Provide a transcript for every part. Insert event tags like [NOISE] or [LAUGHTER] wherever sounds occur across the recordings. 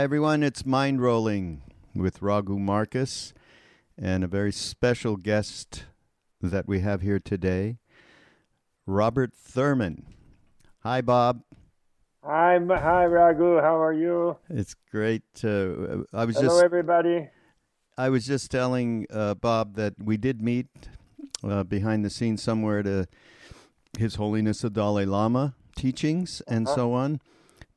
Hi, everyone. It's Mind Rolling with Raghu Markus and a very special guest that we have here today, Robert Thurman. Hi, Bob. Hi, hi, Raghu. How are you? It's great. Uh, I was just Hello, just everybody. I was just telling uh, Bob that we did meet uh, behind the scenes somewhere to His Holiness the Dalai Lama teachings and Uh-huh. so on.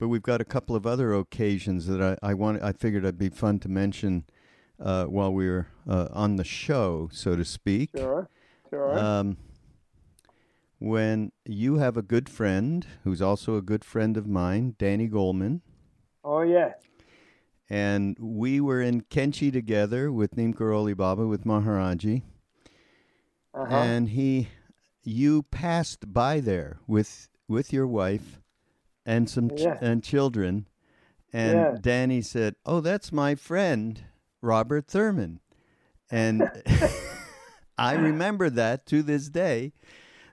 But we've got a couple of other occasions that I, I want. I figured it'd be fun to mention uh, while we were uh, on the show, so to speak. Sure, sure. Um, when you have a good friend who's also a good friend of mine, Danny Goleman, oh, yeah. and we were in Kainchi together with Neem Karoli Baba with Maharaji, Uh-huh. and he, you passed by there with with your wife and some ch- Yeah. and children, and Yeah. Danny said, "Oh, that's my friend Robert Thurman," and [LAUGHS] I remember that to this day.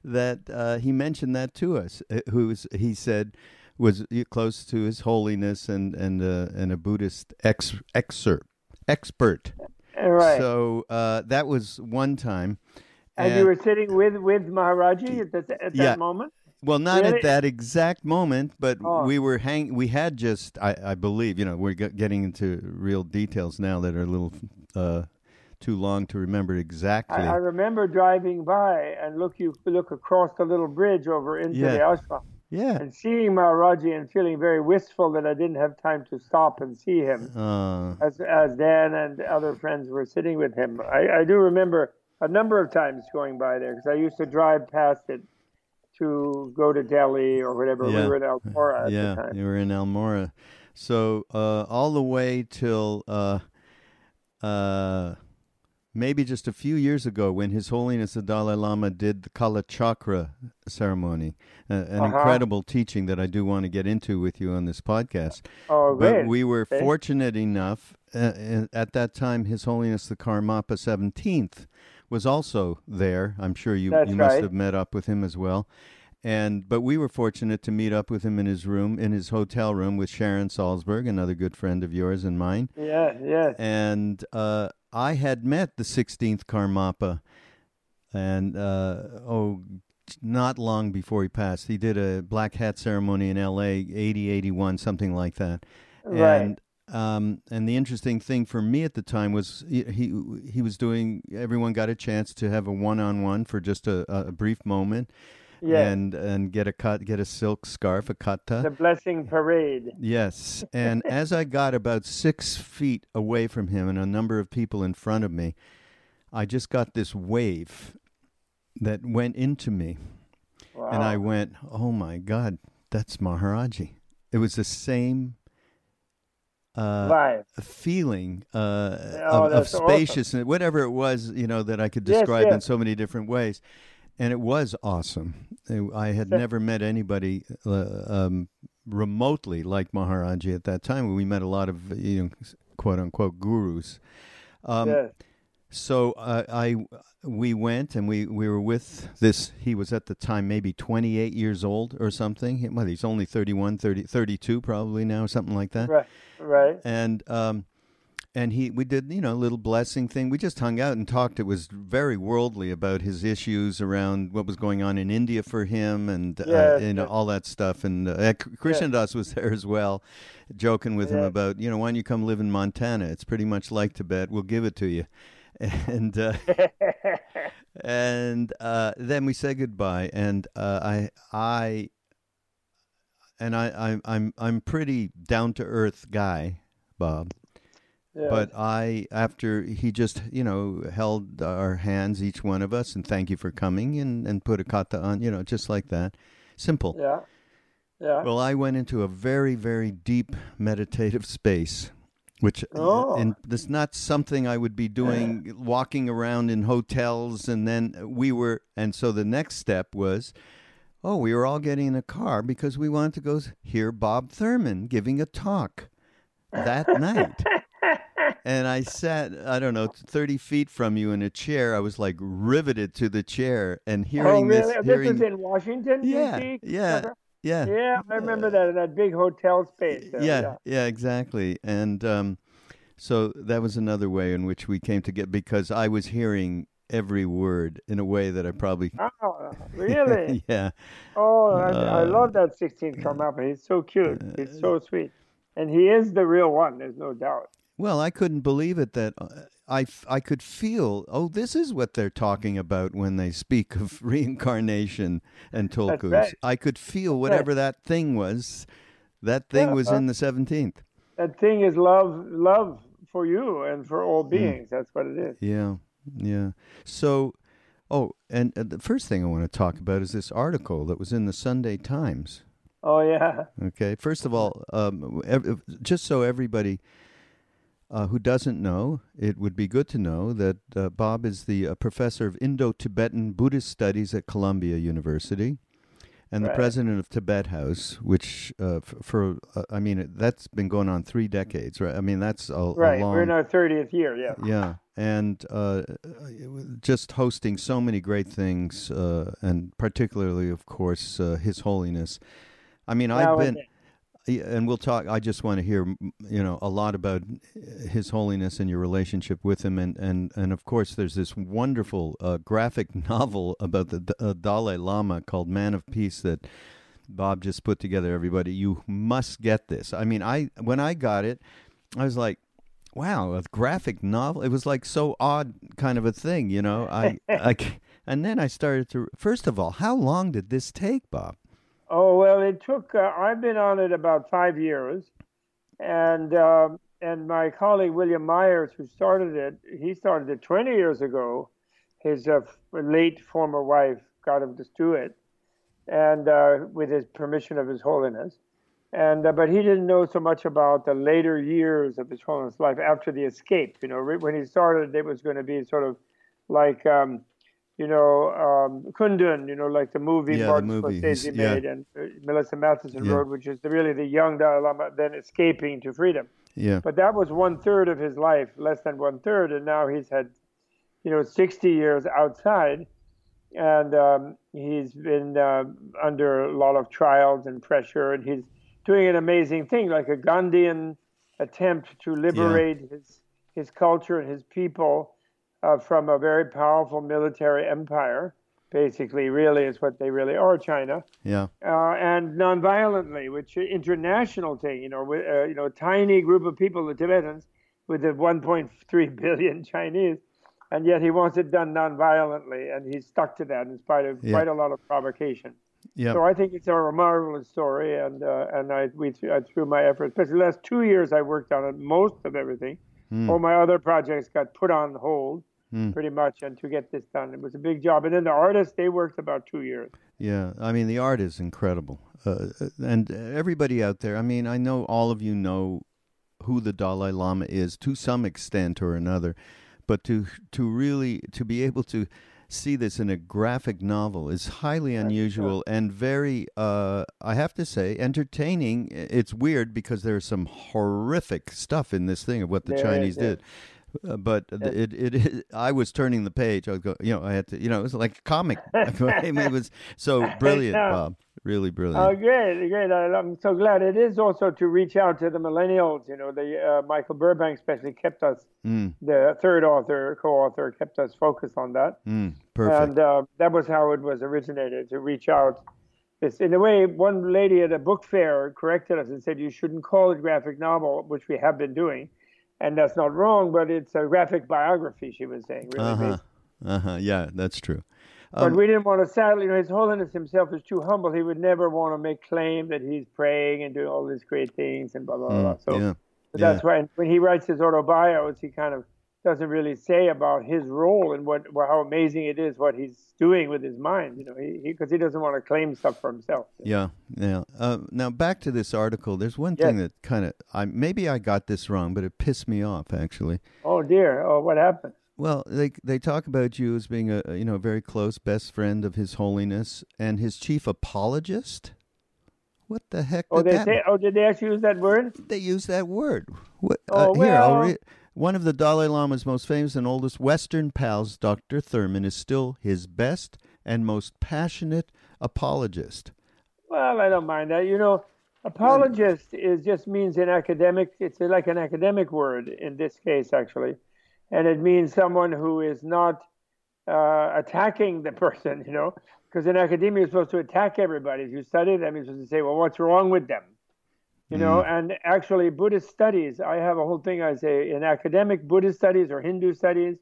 That uh, he mentioned that to us. uh, Who was he said was close to His Holiness and and uh, and a Buddhist ex excerpt expert. Uh, right. So uh, that was one time. and you were sitting with, with Maharaji at, that at Yeah. that moment? Well, not Really? at that exact moment, but Oh. we were hang. We had just, I, I believe, you know, we're get, getting into real details now that are a little uh, too long to remember exactly. I, I remember driving by and look you look across the little bridge over into Yeah. the ashram yeah. and seeing Maharaji and feeling very wistful that I didn't have time to stop and see him Uh, as as Dan and other friends were sitting with him. I, I do remember a number of times going by there because I used to drive past it to go to Delhi or whatever. Yeah. We were in Almora at yeah, the time. you were in Almora. So uh, all the way till uh, uh, maybe just a few years ago, when His Holiness the Dalai Lama did the Kala Chakra ceremony, uh, an Uh-huh. incredible teaching that I do want to get into with you on this podcast. Oh, But great. we were fortunate enough uh, uh, at that time. His Holiness the Karmapa Seventeenth was also there. I'm sure you That's you must right. have met up with him as well. And but we were fortunate to meet up with him in his room, in his hotel room, with Sharon Salzberg, another good friend of yours and mine. Yeah, yeah. And uh, I had met the 16th Karmapa, and uh, oh, not long before he passed, he did a black hat ceremony in L.A. 80, 81, something like that. Right. And um, and the interesting thing for me at the time was he he, he was doing. Everyone got a chance to have a one on one for just a, a brief moment, Yeah. and and get a cut, get a silk scarf, a kata. the blessing parade. Yes. And [LAUGHS] as I got about six feet away from him and a number of people in front of me, I just got this wave that went into me. Wow. And I went, oh my God, that's Maharaji. It was the same uh, feeling uh, Oh, of, of that's awesome. spaciousness, whatever it was, you know, that I could Yes, describe in so many different ways. And it was awesome. I had never met anybody uh, um, remotely like Maharaji at that time. We met a lot of, you know, quote unquote gurus. Um, yes. So uh, I we went and we, we were with this. He was at the time maybe 28 years old or something. Well, he's only 31, 30, 32 probably now, something like that Right. Right. and um, and he we did you know a little blessing thing we just hung out and talked it was very worldly about his issues around what was going on in india for him and uh, you know all that stuff and uh, krishna das was there as well joking with him about you know why don't you come live in montana it's pretty much like tibet we'll give it to you [LAUGHS] and uh, and uh, then we say goodbye and uh, i i and I, I i'm i'm pretty down to earth guy bob Yeah. but I, after he just, you know, held our hands, each one of us, and thank you for coming, and, and put a kata on, you know, just like that. Simple. yeah, yeah. Well, I went into a very, very deep meditative space, which Oh. and it's not something I would be doing walking around in hotels. And then we were, and so the next step was, oh, we were all getting in a car because we wanted to go hear Bob Thurman giving a talk that night. [LAUGHS] And I sat, I don't know, 30 feet from you in a chair. I was like riveted to the chair and oh, hearing really? Oh, this. This Hearing, was in Washington, yeah, D.C.? yeah, yeah. Yeah, I remember that in that big hotel space. there, yeah, yeah, exactly. And um, so that was another way in which we came to get because I was hearing every word in a way that I probably. Oh, really? [LAUGHS] yeah, Oh, I, I Uh, love that 16th up. He's so cute. He's so sweet. And he is the real one, there's no doubt. Well, I couldn't believe it that uh, I, I could feel, oh, this is what they're talking about when they speak of [LAUGHS] reincarnation and Tulkus. right. I could feel right. whatever that thing was. That thing Yeah, was uh, in the 17th. That thing is love, love for you and for all Mm. beings. That's what it is. Yeah, yeah. So, oh, and uh, the first thing I want to talk about is this article that was in the Sunday Times. Oh, yeah. Okay. First of all, um, ev- just so everybody uh, who doesn't know, it would be good to know that uh, Bob is the uh, professor of Indo-Tibetan Buddhist Studies at Columbia University, and the president of Tibet House, which uh, f- for uh, I mean that's been going on three decades, right? I mean that's a, a Right. long We're in our 30th year, yeah. yeah, and uh, just hosting so many great things, uh, and particularly, of course, uh, His Holiness. I mean, I've been, and we'll talk. I just want to hear, you know, a lot about His Holiness and your relationship with him, and and and of course, there's this wonderful uh, graphic [LAUGHS] novel about the D- uh, Dalai Lama called Man of Peace that. Bob just put together everybody you must get this i mean i when i got it i was like wow a graphic novel it was like so odd kind of a thing you know i i [LAUGHS] c- and then i started to first of all how long did this take bob Oh well, it took. Uh, I've been on it about five years, and um, and my colleague William Meyers, who started it, he started it 20 years ago. His uh, late former wife got him to do it, and uh, with his permission of His Holiness, and uh, but he didn't know so much about the later years of His Holiness' life after the escape. You know, when he started, it was going to be sort of like. Um, you know, um, Kundun, you know, like the movie Yeah, Martin movie. Scorsese yeah. made, and uh, Melissa Mathison Yeah. wrote, which is the, really the young Dalai Lama then escaping to freedom. yeah But that was one third of his life, less than one third, and now he's had, you know, 60 years outside, and um, he's been uh, under a lot of trials and pressure, and he's doing an amazing thing, like a Gandhian attempt to liberate his his culture and his people uh, from a very powerful military empire. Basically, really is what they really are, China yeah uh, and nonviolently, which is international thing, you know, with, uh, you know, tiny group of people, the Tibetans, with the 1.3 billion [LAUGHS] Chinese, and yet he wants it done nonviolently, and he's stuck to that in spite of Yeah. quite a lot of provocation. yeah So I think it's a marvelous story, and uh, and I we th- I threw my efforts, especially the last two years I worked on it, most of everything. Hmm. All my other projects got put on hold, Hmm. pretty much, and to get this done, it was a big job. And then the artists, they worked about two years. Yeah, I mean the art is incredible, uh, and everybody out there. I mean, I know all of you know who the Dalai Lama is to some extent or another, but to to really to be able to see this in a graphic novel is highly unusual and very, uh, I have to say, entertaining. It's weird because there's some horrific stuff in this thing of what the There is, Chinese yes. did. Uh, but it, it it I was turning the page. I was go, you know, I had to, you know, it was like a comic. [LAUGHS] I mean, it was so [LAUGHS] brilliant, know. Bob. Really brilliant. Oh, great, great. I, I'm so glad. It is also to reach out to the millennials. You know, the uh, Michael Burbank especially kept us, Mm, the third author, co-author, kept us focused on that. mm, perfect. And uh, that was how it was originated to reach out. It's, in a way, one lady at a book fair corrected us and said you shouldn't call it graphic novel, which we have been doing, and that's not wrong. But it's a graphic biography. She was saying, really. Uh huh. Uh huh. Yeah, that's true. But Um, we didn't want to sadly, you know, His Holiness himself is too humble. He would never want to make claim that he's praying and doing all these great things and blah blah blah. mm, So yeah. but that's why when he writes his autobios, he kind of doesn't really say about his role and what, how amazing it is what he's doing with his mind. You know, he because he, doesn't want to claim stuff for himself. Yeah, yeah. Uh, now back to this article. There's one Yes. thing that kind of I maybe I got this wrong, but it pissed me off actually. Oh dear. Oh, what happened? Well, they they talk about you as being a you know a very close best friend of His Holiness and his chief apologist. What the heck? Oh, did they say. Oh, did they actually use that word? they use that word. What? Oh, uh, here, I'll read. One of the Dalai Lama's most famous and oldest Western pals, Dr. Thurman, is still his best and most passionate apologist. Well, I don't mind that. You know, apologist is just means an academic. It's like an academic word in this case, actually, and it means someone who is not uh, attacking the [LAUGHS] person. You know, because in academia you're supposed to attack everybody. If you study them, you're supposed to say, "Well, what's wrong with them?" You know, and actually, Buddhist studies. I have a whole thing I say in academic Buddhist studies or Hindu studies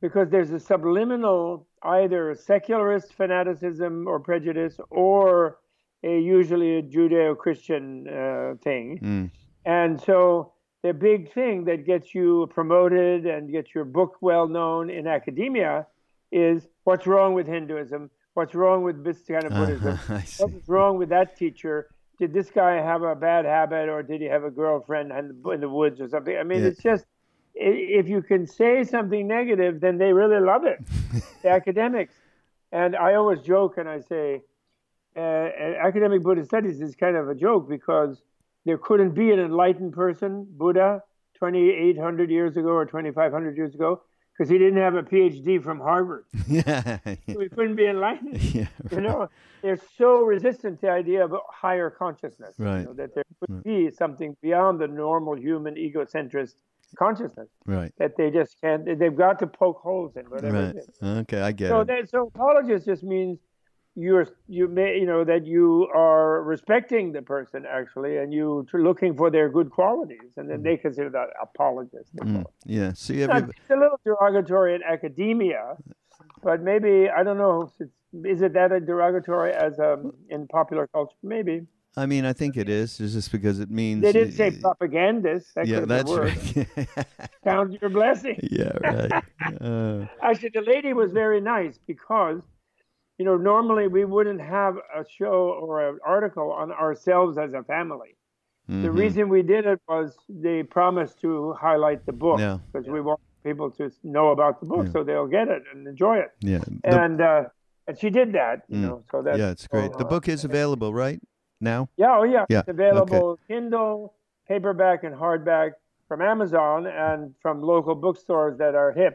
because there's a subliminal either secularist fanaticism or prejudice or a usually a Judeo-Christian uh, thing. Mm. And so the big thing that gets you promoted and gets your book well known in academia is what's wrong with Hinduism? What's wrong with this kind of Buddhism? [LAUGHS] Uh-huh, What's wrong with that teacher? Did this guy have a bad habit or did he have a girlfriend in the, in the woods or something? I mean, Yeah. it's just if you can say something negative, then they really love it, [LAUGHS] the academics. And I always joke and I say, uh, academic Buddhist studies is kind of a joke because there couldn't be an enlightened person, Buddha, 2,800 years ago or 2,500 years ago, because he didn't have a PhD from Harvard. [LAUGHS] yeah, So he couldn't be enlightened. [LAUGHS] yeah, You know, they're so resistant to the idea of higher consciousness. you know, that there could be something beyond the normal human egocentric consciousness right, that they just can't. They've got to poke holes in whatever right. it is. Okay, I get So it. that so apologist just means you're you may you know that you are respecting the person actually, and you looking for their good qualities, and then they consider that apologist. Mm, yeah. See, Now, every, It's a little derogatory in academia, but maybe I don't know. if it's- Is it that a derogatory as um, in popular culture? Maybe I mean, I think it is. It's just because it means. they didn't say propagandist. That Yeah, worse. right. [LAUGHS] Count your blessing. yeah, right. [LAUGHS] Uh, Actually, the lady was very nice because, you know, normally we wouldn't have a show or an article on ourselves as a family. The mhm. reason we did it was they promised to highlight the book Yeah. because we want people to know about the book Yeah. so they'll get it and enjoy it. Yeah, the- and uh, and she did that, you Mm. know. So that's yeah, it's great. The book is available right now. Yeah, oh yeah. Yeah, It's available Kindle, paperback, and hardback from Amazon and from local bookstores that are hip.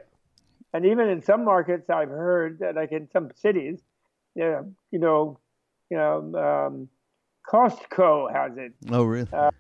And even in some markets, I've heard that, like in some cities, yeah, you know, you know, um, Costco has it. Oh, really? Uh,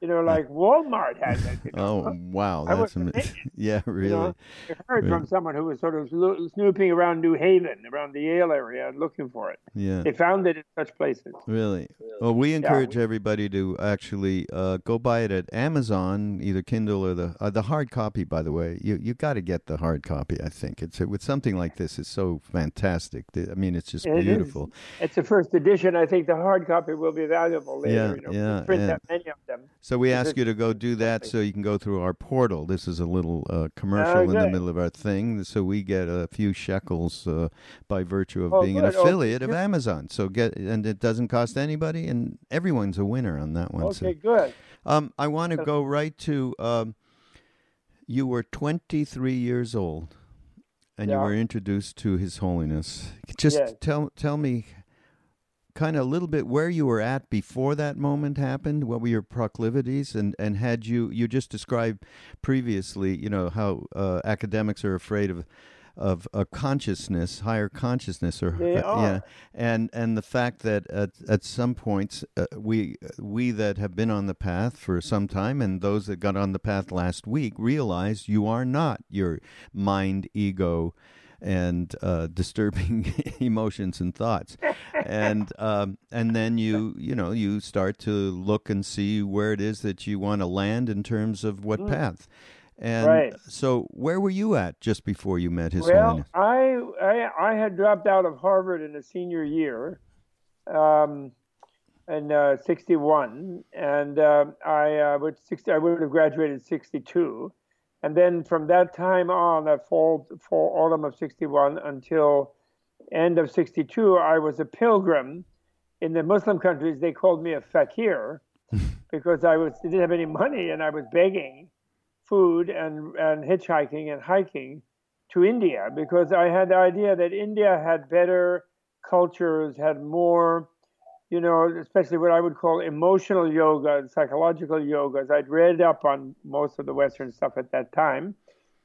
You know, like Walmart has it. You know? oh, wow. That's was am- [LAUGHS] yeah, really. You know, I heard from someone who was sort of snooping around New Haven, around the Yale area, looking for it. Yeah. They found it in such places. Really? Well, we encourage we- everybody to actually uh, go buy it at Amazon, either Kindle or the uh, the hard copy. By the way, you you got to get the hard copy. I think it's with something like this. It's so fantastic. I mean, it's just It is. beautiful. It's the first edition. I think the hard copy will be valuable later. Yeah, you know, yeah, print yeah. that many of them. So we ask you to go do that so you can go through our portal. This is a little uh, commercial in the middle of our thing, so we get a few shekels uh, by virtue of Oh, being an good. Oh, affiliate of. Amazon. So get and it doesn't cost anybody, and everyone's a winner on that one. so. Okay, good. Um, I want to go right to um, you were 23 years old, and you were introduced to His Holiness. Just Yes. tell tell me, kind of a little bit where you were at before that moment happened. What were your proclivities, and and had you you just described previously, you know how uh, academics are afraid of of a consciousness, higher consciousness, or are. yeah, and and the fact that at at some points uh, we we that have been on the path for some time, and those that got on the path last week, realize you are not your mind, ego, and uh, disturbing [LAUGHS] emotions and thoughts, and um, and then you you know you start to look and see where it is that you want to land in terms of what path. And Mm. Right. so, where were you at just before you met His well, Holiness? I, I I had dropped out of Harvard in the senior year, um, in uh, '61, and uh, I uh, would 60, I would have graduated '62, and then from that time on, that fall fall autumn of '61 until end of '62, I was a pilgrim. In the Muslim countries, they called me a fakir [LAUGHS] because I was didn't have any money and I was begging food and, and hitchhiking and hiking to India because I had the idea that India had better cultures, had more, you know, especially what I would call emotional yoga and psychological yogas. I'd read up on most of the Western stuff at that time,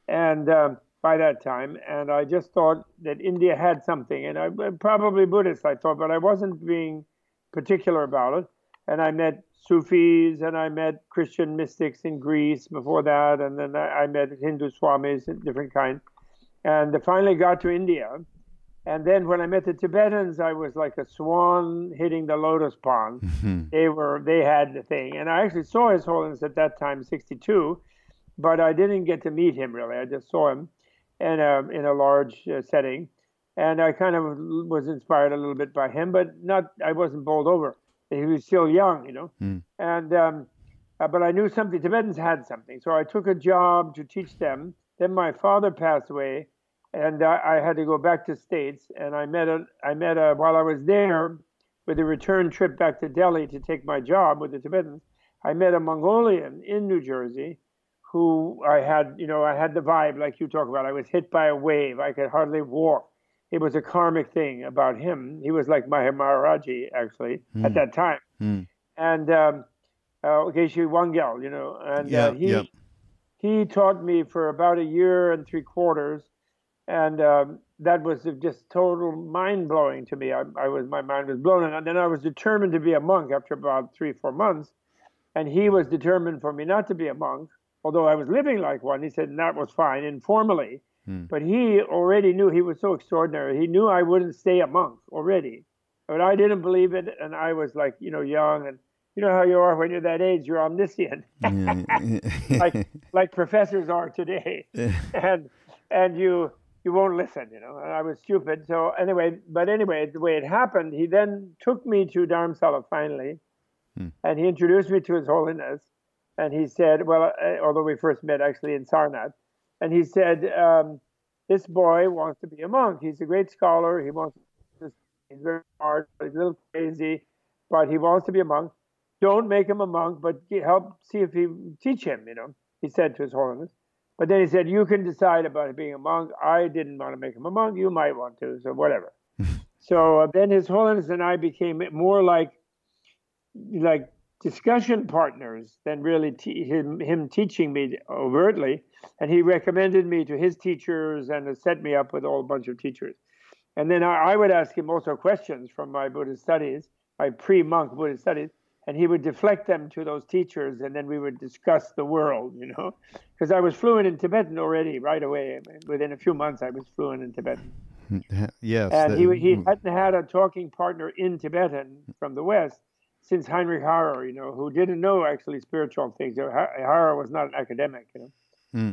and um, by that time, and I just thought that India had something, and I probably Buddhist, I thought, but I wasn't being particular about it. And I met Sufis and I met Christian mystics in Greece before that, and then I met Hindu swamis different kinds. And I finally got to India. And then when I met the Tibetans, I was like a swan hitting the lotus pond. They were they had the thing, and I actually saw His Holiness at that time, '62, but I didn't get to meet him really. I just saw him in a in a large uh, setting, and I kind of was inspired a little bit by him, but not. I wasn't bowled over. He was still young, you know, and um, uh, but I knew something. Tibetans had something, so I took a job to teach them. Then my father passed away, and I, I had to go back to states. And I met a I met a while I was there with a return trip back to Delhi to take my job with the Tibetans. I met a Mongolian in New Jersey who I had, you know, I had the vibe like you talk about. I was hit by a wave. I could hardly walk. It was a karmic thing about him. He was like my Maharaji, actually, at that time. Hmm. And um, uh, Geshe Wangyal, you know, and Yeah, uh, he yeah. he taught me for about a year and three quarters, and um, that was just total mind blowing to me. I, I was my mind was blown, and then I was determined to be a monk after about three four months, and he was determined for me not to be a monk, although I was living like one. He said and that was fine informally, but he already knew he was so extraordinary. He knew I wouldn't stay a monk already, but I didn't believe it, and I was like you know young. And. You know how you are when you're that age, you're omniscient. [LAUGHS] [LAUGHS] Like like professors are today, [LAUGHS] and and you you won't listen, you know. And I was stupid. So anyway, but anyway, the way it happened, he then took me to Dharamsala finally, and he introduced me to His Holiness, and he said, well, uh, although we first met actually in Sarnath, and he said, um, this boy wants to be a monk. He's a great scholar. He wants to, he's very smart. He's a little crazy, but he wants to be a monk don't make him a monk, but help see if he teach him. You know, he said to His Holiness. But then he said, "You can decide about being a monk. I didn't want to make him a monk. You might want to, so whatever." [LAUGHS] so uh, then His Holiness and I became more like like discussion partners than really te- him him teaching me overtly. And he recommended me to his teachers and set me up with all a whole bunch of teachers. And then I, I would ask him also questions from my Buddhist studies, my pre-monk Buddhist studies, and he would deflect them to those teachers, and then we would discuss the world, you know, because I was fluent in Tibetan already right away. Within a few months, I was fluent in Tibetan, [LAUGHS] yes. and he he hadn't had a talking partner in Tibetan from the West since Heinrich Harrer, you know, who didn't know actually spiritual things. Harrer was not an academic, you know. Hmm.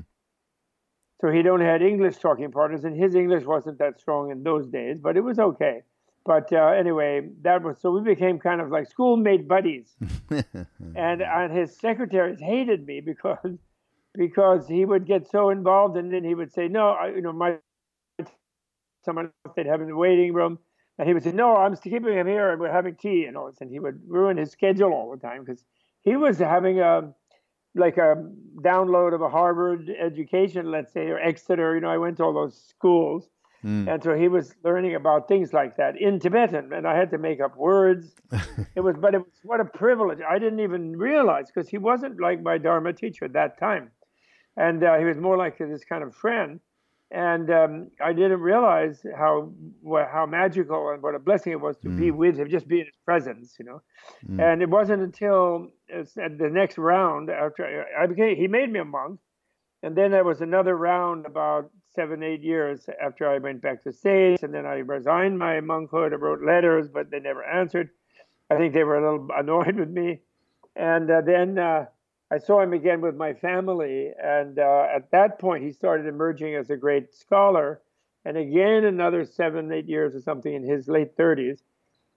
So he'd only had English talking partners, and his English wasn't that strong in those days, but it was okay. But uh, anyway, that was so we became kind of like schoolmate buddies, [LAUGHS] and and his secretaries hated me because because he would get so involved, and then he would say, "No, I, you know, my someone else they'd have in the waiting room." And he would say, "No, I'm keeping him here, and we're having tea and all this." And he would ruin his schedule all the time because he was having a like a download of a Harvard education, let's say, or Exeter. You know, I went to all those schools, and so he was learning about things like that in Tibetan, and I had to make up words. [LAUGHS] it was, but it was what a privilege. I didn't even realize because he wasn't like my Dharma teacher at that time, and uh, he was more like this kind of friend. and um, I didn't realize how how magical and what a blessing it was to mm. be with him, just be in his presence, you know. Mm. And it wasn't until the next round after I became, he made me a monk, and then there was another round about seven, eight years after I went back to States, and then I resigned my monkhood. I wrote letters, but they never answered. I think they were a little [LAUGHS] annoyed with me, and uh, then. Uh, I saw him again with my family, and uh, at that point, he started emerging as a great scholar. And again, another seven, eight years or something in his late 30s,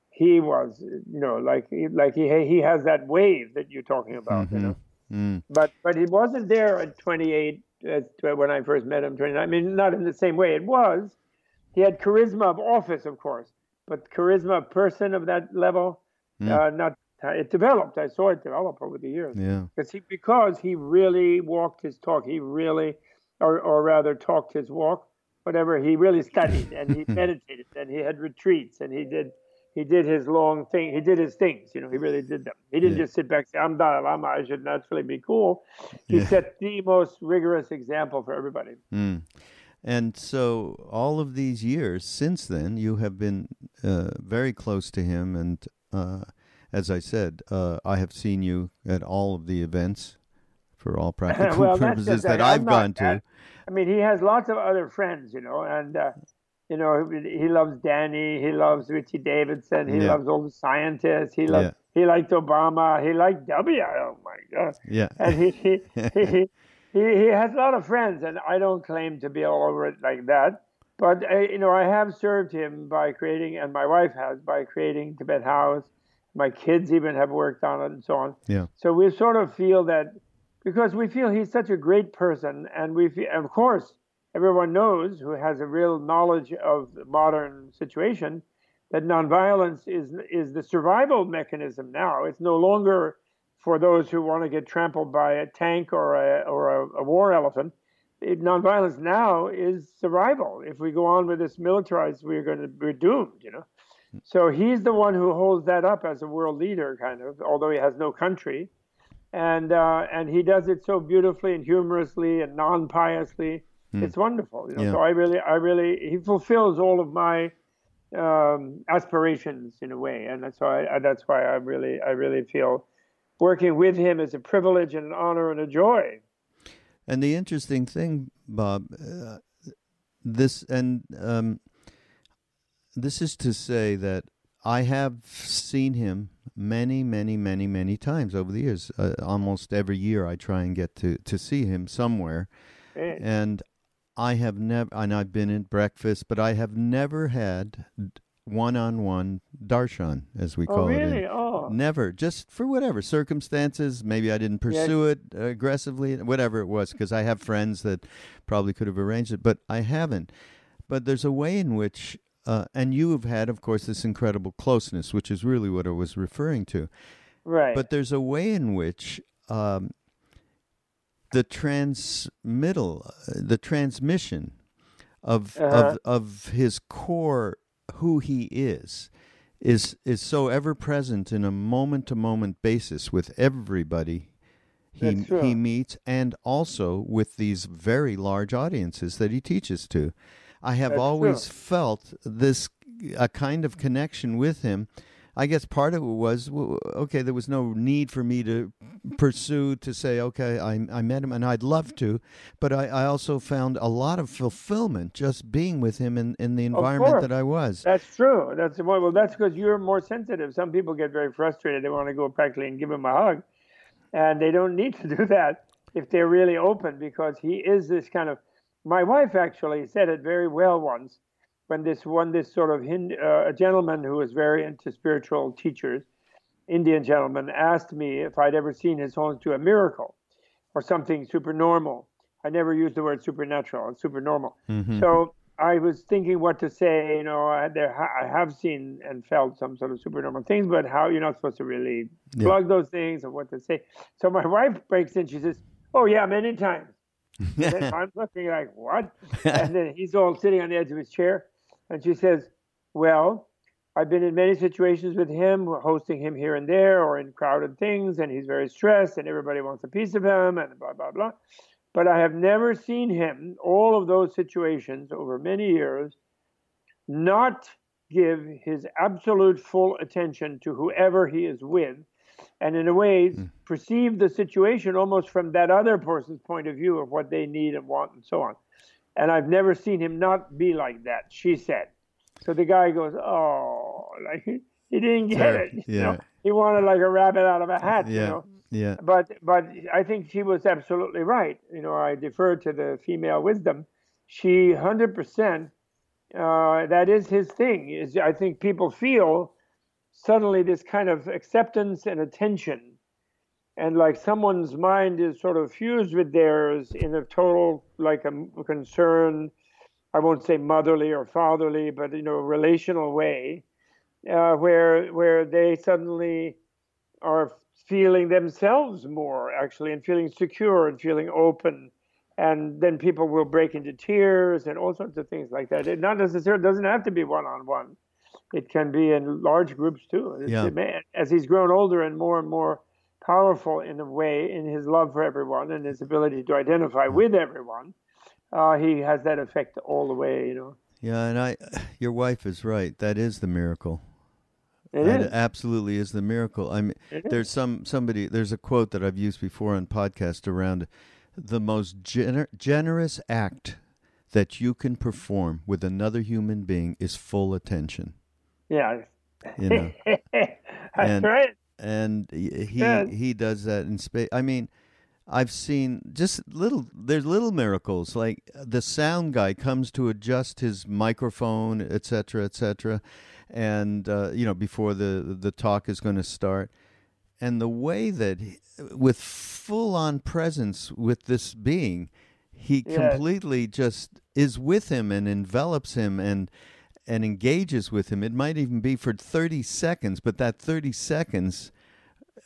he was, you know, like like he he has that wave that you're talking about, mm-hmm. you know. Mm. But but he wasn't there at 28 when I first met him. 29. I mean, not in the same way. It was. He had charisma of office, of course, but charisma of person of that level, mm. uh, not it developed. I saw it develop over the years. Yeah. Because he because he really walked his talk. He really, or or rather, talked his walk. Whatever. He really studied and he [LAUGHS] meditated and he had retreats and he did he did his long thing. He did his things. You know, he really did them. He didn't yeah. just sit back and say, "I'm Dalai Lama. I should naturally be cool." He yeah. set the most rigorous example for everybody. Mm. And so, all of these years since then, you have been uh, very close to him, and uh, as I said, uh, I have seen you at all of the events for all [LAUGHS] practical well, purposes that, that I've gone to. I mean, he has lots of other friends, you know, and uh, you know he loves Danny, he loves Richie Davidson, he yeah. loves all the scientists, he loves yeah. he liked Obama, he liked W. Oh my God! Yeah, and he [LAUGHS] he, he, he he has a lot of friends, and I don't claim to be all over it like that. But uh, you know, I have served him by creating, and my wife has by creating Tibet House my kids even have worked on it and so on. Yeah. So we sort of feel that because we feel he's such a great person, and we feel, of course, everyone knows who has a real knowledge of the modern situation that nonviolence is is the survival mechanism now. It's no longer for those who want to get trampled by a tank or a or a, a war elephant. It, nonviolence now is survival. If we go on with this militarized, we're going to we're doomed. You know. So he's the one who holds that up as a world leader, kind of, although he has no country, and uh, and he does it so beautifully and humorously and non-piously. Mm. It's wonderful. You know? yeah. So I really, I really, he fulfills all of my um, aspirations in a way, and that's why I, that's why I really, I really feel working with him is a privilege and an honor and a joy. And the interesting thing, Bob, uh, this and um, this is to say that I have seen him many, many, many, many times over the years. Uh, almost every year, I try and get to to see him somewhere, and I have never. And I've been at breakfast, but I have never had one-on-one darshan, as we oh, call really? it. Oh, never. Just for whatever circumstances. Maybe I didn't pursue yes. it aggressively, whatever it was, because I have friends that probably could have arranged it, but I haven't. But there's a way in which uh, and you have had, of course, this incredible closeness, which is really what I was referring to. Right. But there's a way in which um, the transmittal, uh, the transmission of uh-huh. of of his core, who he is, is is so ever present in a moment to moment basis with everybody he he meets, and also with these very large audiences that he teaches to. I have That's always true. felt this a kind of connection with him. I guess part of it was okay. There was no need for me to pursue to say, okay, I, I met him and I'd love to, but I, I also found a lot of fulfillment just being with him in, in the environment that I was. That's true. That's the point. well. That's because you're more sensitive. Some people get very frustrated. They want to go practically and give him a hug, and they don't need to [LAUGHS] do that if they're really open because he is this kind of my wife actually said it very well once when this one this sort of Hind, uh, a gentleman who was very into spiritual teachers, Indian gentleman, asked me if I'd ever seen his Holiness do a miracle or something supernormal. I never used the word supernatural, it's supernormal. Mm-hmm. So I was thinking what to say. You know, I, there I have seen and felt some sort of supernormal things, but how you're not supposed to really yeah. plug those things or what to say. So my wife breaks in. She says, "Oh yeah, many times." [LAUGHS] I'm looking like, what? [LAUGHS] and then he's all sitting on the edge of his chair. And she says, well, I've been in many situations with him, hosting him here and there or in crowded things, and he's very stressed and everybody wants a piece of him and blah, blah, blah. but I have never seen him, all of those situations over many years, not give his absolute full attention to whoever he is with, and in a way mm. perceive the situation almost from that other person's point of view of what they need and want and so on. And I've never seen him not be like that, she said. So the guy goes, Oh, [LAUGHS] like he, didn't get Sorry. it. Yeah. Know? He wanted like a rabbit out of a hat, yeah. you know. Yeah. But but I think she was absolutely right. You know, I defer to the female wisdom. She hundred percent uh, that is his thing. Is I think people feel suddenly this kind of acceptance and attention, and like someone's mind is sort of fused with theirs in a total like a concern. I won't say motherly or fatherly, but you know, relational way, uh, where where they suddenly are feeling themselves more actually, and feeling secure and feeling open and then people will break into tears and all sorts of things like that. It not necessarily doesn't have to be one on one. It can be in large groups too. Yeah. As he's grown older and more and more powerful in a way in his love for everyone and his ability to identify with everyone, uh, he has that effect all the way. You know. Yeah, and I, your wife is right. That is the miracle. It that is. absolutely is the miracle. I mean, there's some somebody. There's a quote that I've used before on podcast around the most gener- generous act that you can perform with another human being is full attention. Yeah. You know. [LAUGHS] That's and, right. And he he does that in space. I mean, I've seen just little. There's little miracles like the sound guy comes to adjust his microphone, et cetera, et cetera, and uh, you know before the the talk is going to start, and the way that he, with full on presence with this being, he Yeah. completely just is with him and envelops him and and engages with him. It might even be for 30 seconds, but that 30 seconds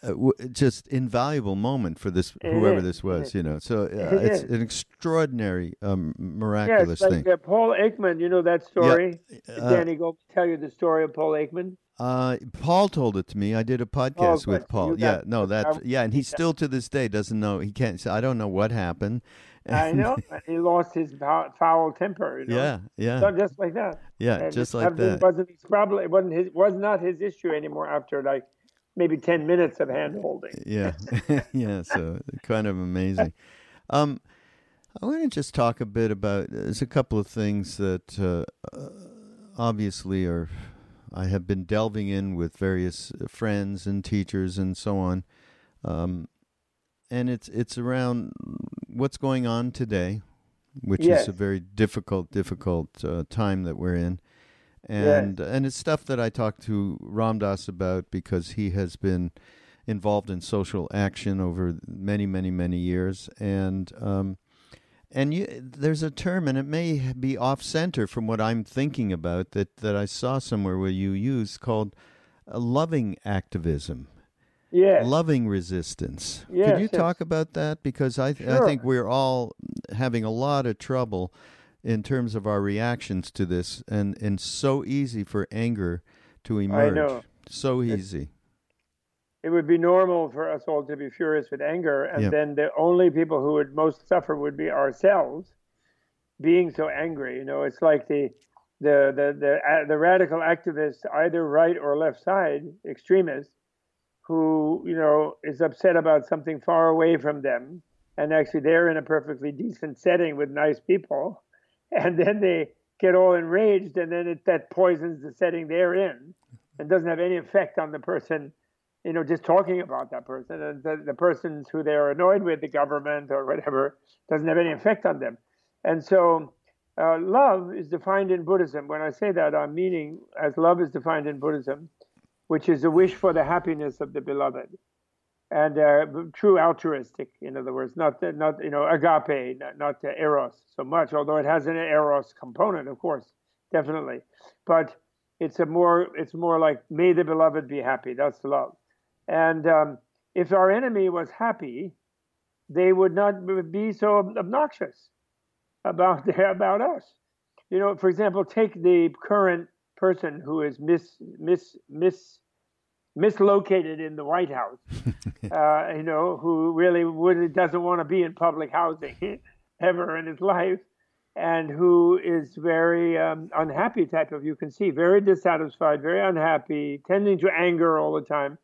uh, w- just invaluable moment for this It whoever is, this was, you know. So uh, It it's is. an extraordinary um, Yeah, miraculous like thing. uh, Paul Ekman. You know that story? Uh, Danny, go tell you the story of Paul Ekman. Uh, Paul told it to me. I did a podcast good. with Paul. Yeah, no, that yeah, and he still to this day doesn't know. He can't. say, I don't know what happened. I [LAUGHS] know he lost his foul, temper. You know? Yeah, yeah, So just like that. yeah, And just like that. Wasn't his problem? It wasn't his. Was not his issue anymore after like maybe ten minutes of hand holding. Yeah, [LAUGHS] yeah. So kind of amazing. Um, I want to just talk a bit about. There's a couple of things that uh, uh, obviously are. I have been delving in with various friends and teachers and so on, um, and it's it's around what's going on today, which Yes. is a very difficult, difficult uh, time that we're in, and and it's stuff that I talked to Ram Dass about because he has been involved in social action over many, many, many years, and um, and you, there's a term, and it may be off center from what I'm thinking about that that I saw somewhere where you use called uh, loving activism, Yes. loving resistance. Could you yes. talk about that? Because I I Sure. think we're all having a lot of trouble in terms of our reactions to this, and and so easy for anger to emerge. know. So It's- easy. it would be normal for us all to be furious with anger, and Yep. then the only people who would most suffer would be ourselves, being so angry. You know, it's like the the the the, uh, the radical activists, either right or left side, extremists, who you know is upset about something far away from them, and actually they're in a perfectly decent setting with nice people, [LAUGHS] and then they get all enraged, and then it, that poisons the setting they're in, and doesn't have any effect on the person you know, just talking about that person and the, the persons who they're annoyed with, the government or whatever, doesn't have any effect on them. And so, uh, love is defined in Buddhism. When I say that, I'm meaning as love is defined in Buddhism, which is a wish for the happiness of the beloved, and uh, true altruistic. In other words, not not you know agape, not, not eros so much, although it has an eros component, of course, definitely, but it's a more it's more like may the beloved be happy. That's love. And um, if our enemy was happy, they would not be so obnoxious about [LAUGHS] about us. You know, for example, take the current person who is mis mis mis mislocated in the White House, [LAUGHS] uh, you know, who really would, doesn't want to be in public housing [LAUGHS] ever in his life, and who is very um, unhappy type of you can see, very dissatisfied, very unhappy, tending to anger all the time.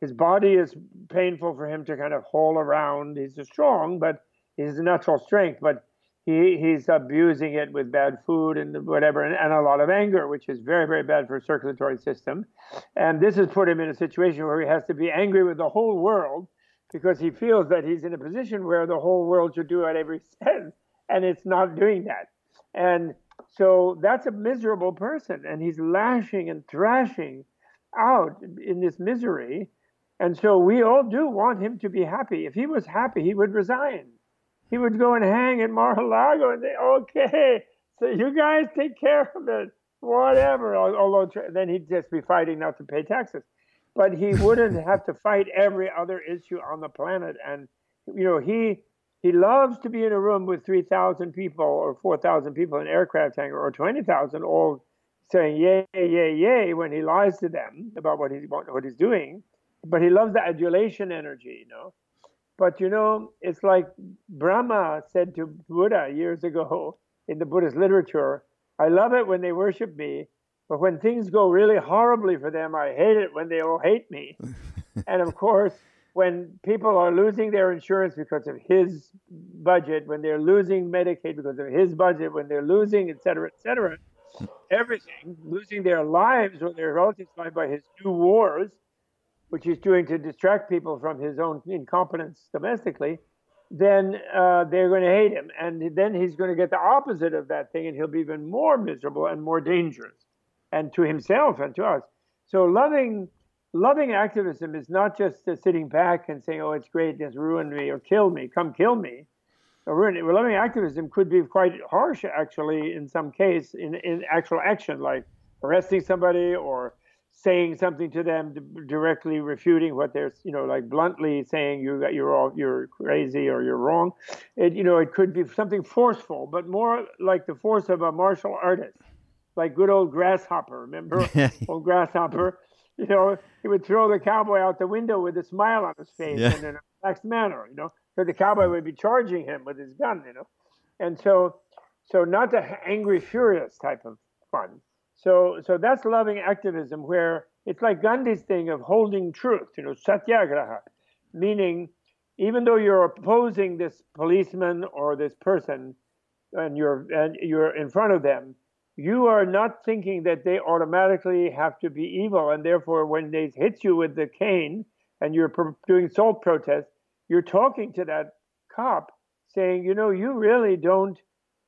His body is painful for him to kind of haul around. He's strong, but his natural strength, but he, he's abusing it with bad food and whatever, and, and, a lot of anger, which is very, very bad for circulatory system. And this has put him in a situation where he has to be angry with the whole world because he feels that he's in a position where the whole world should do whatever he says, and it's not doing that. And so that's a miserable person, and he's lashing and thrashing out in this misery. And so we all do want him to be happy. If he was happy, he would resign he would go and hang at Mar-a-Lago and say, okay, so you guys take care of it, whatever. Although then he'd just be fighting not to pay taxes. But he [LAUGHS] wouldn't have to fight every other issue on the planet. And, you know, he he loves to be in a room with 3,000 people or 4,000 people in aircraft hangar or 20,000 all saying yay, yay, yay when he lies to them about what he's, what he's doing. But he loves the adulation energy, you know. But you know, it's like Brahma said to Buddha years ago [LAUGHS] in the Buddhist literature I love it when they worship me, but when things go really horribly for them, I hate it when they all hate me. [LAUGHS] and of course, when people are losing their insurance because of his budget, when they're losing Medicaid because of his budget, when they're losing, et cetera, et cetera, everything, losing their lives or their relatives' lives by his new wars, which he's doing to distract people from his own incompetence domestically, then uh, they're going to hate him. And then he's going to get the opposite of that thing, and he'll be even more miserable and more dangerous, and to himself and to us. So loving loving activism is not just uh, sitting back and saying, "Oh, it's great, just ruin me or kill me, come kill me." Or ruin it. Well, loving activism could be quite harsh, actually, in some case, in, in actual action, like arresting somebody or saying something to them directly refuting what they're you know like bluntly saying you got you're all you're crazy or you're wrong. It you know it could be something forceful but more like the force of a martial artist like good old grasshopper remember? [LAUGHS] Old grasshopper you know he would throw the cowboy out the window with a smile on his face yeah. and in a relaxed manner you know? So the cowboy would be charging him with his gun you know? And so so not the angry furious type of fun so, so that's loving activism, where it's like Gandhi's thing of holding truth, you know, satyagraha, meaning even though you're opposing this policeman or this person, and you're and you're in front of them, you are not thinking that they automatically have to be evil, and therefore when they hit you with the cane and you're doing salt protest, you're talking to that cop saying, you know, you really don't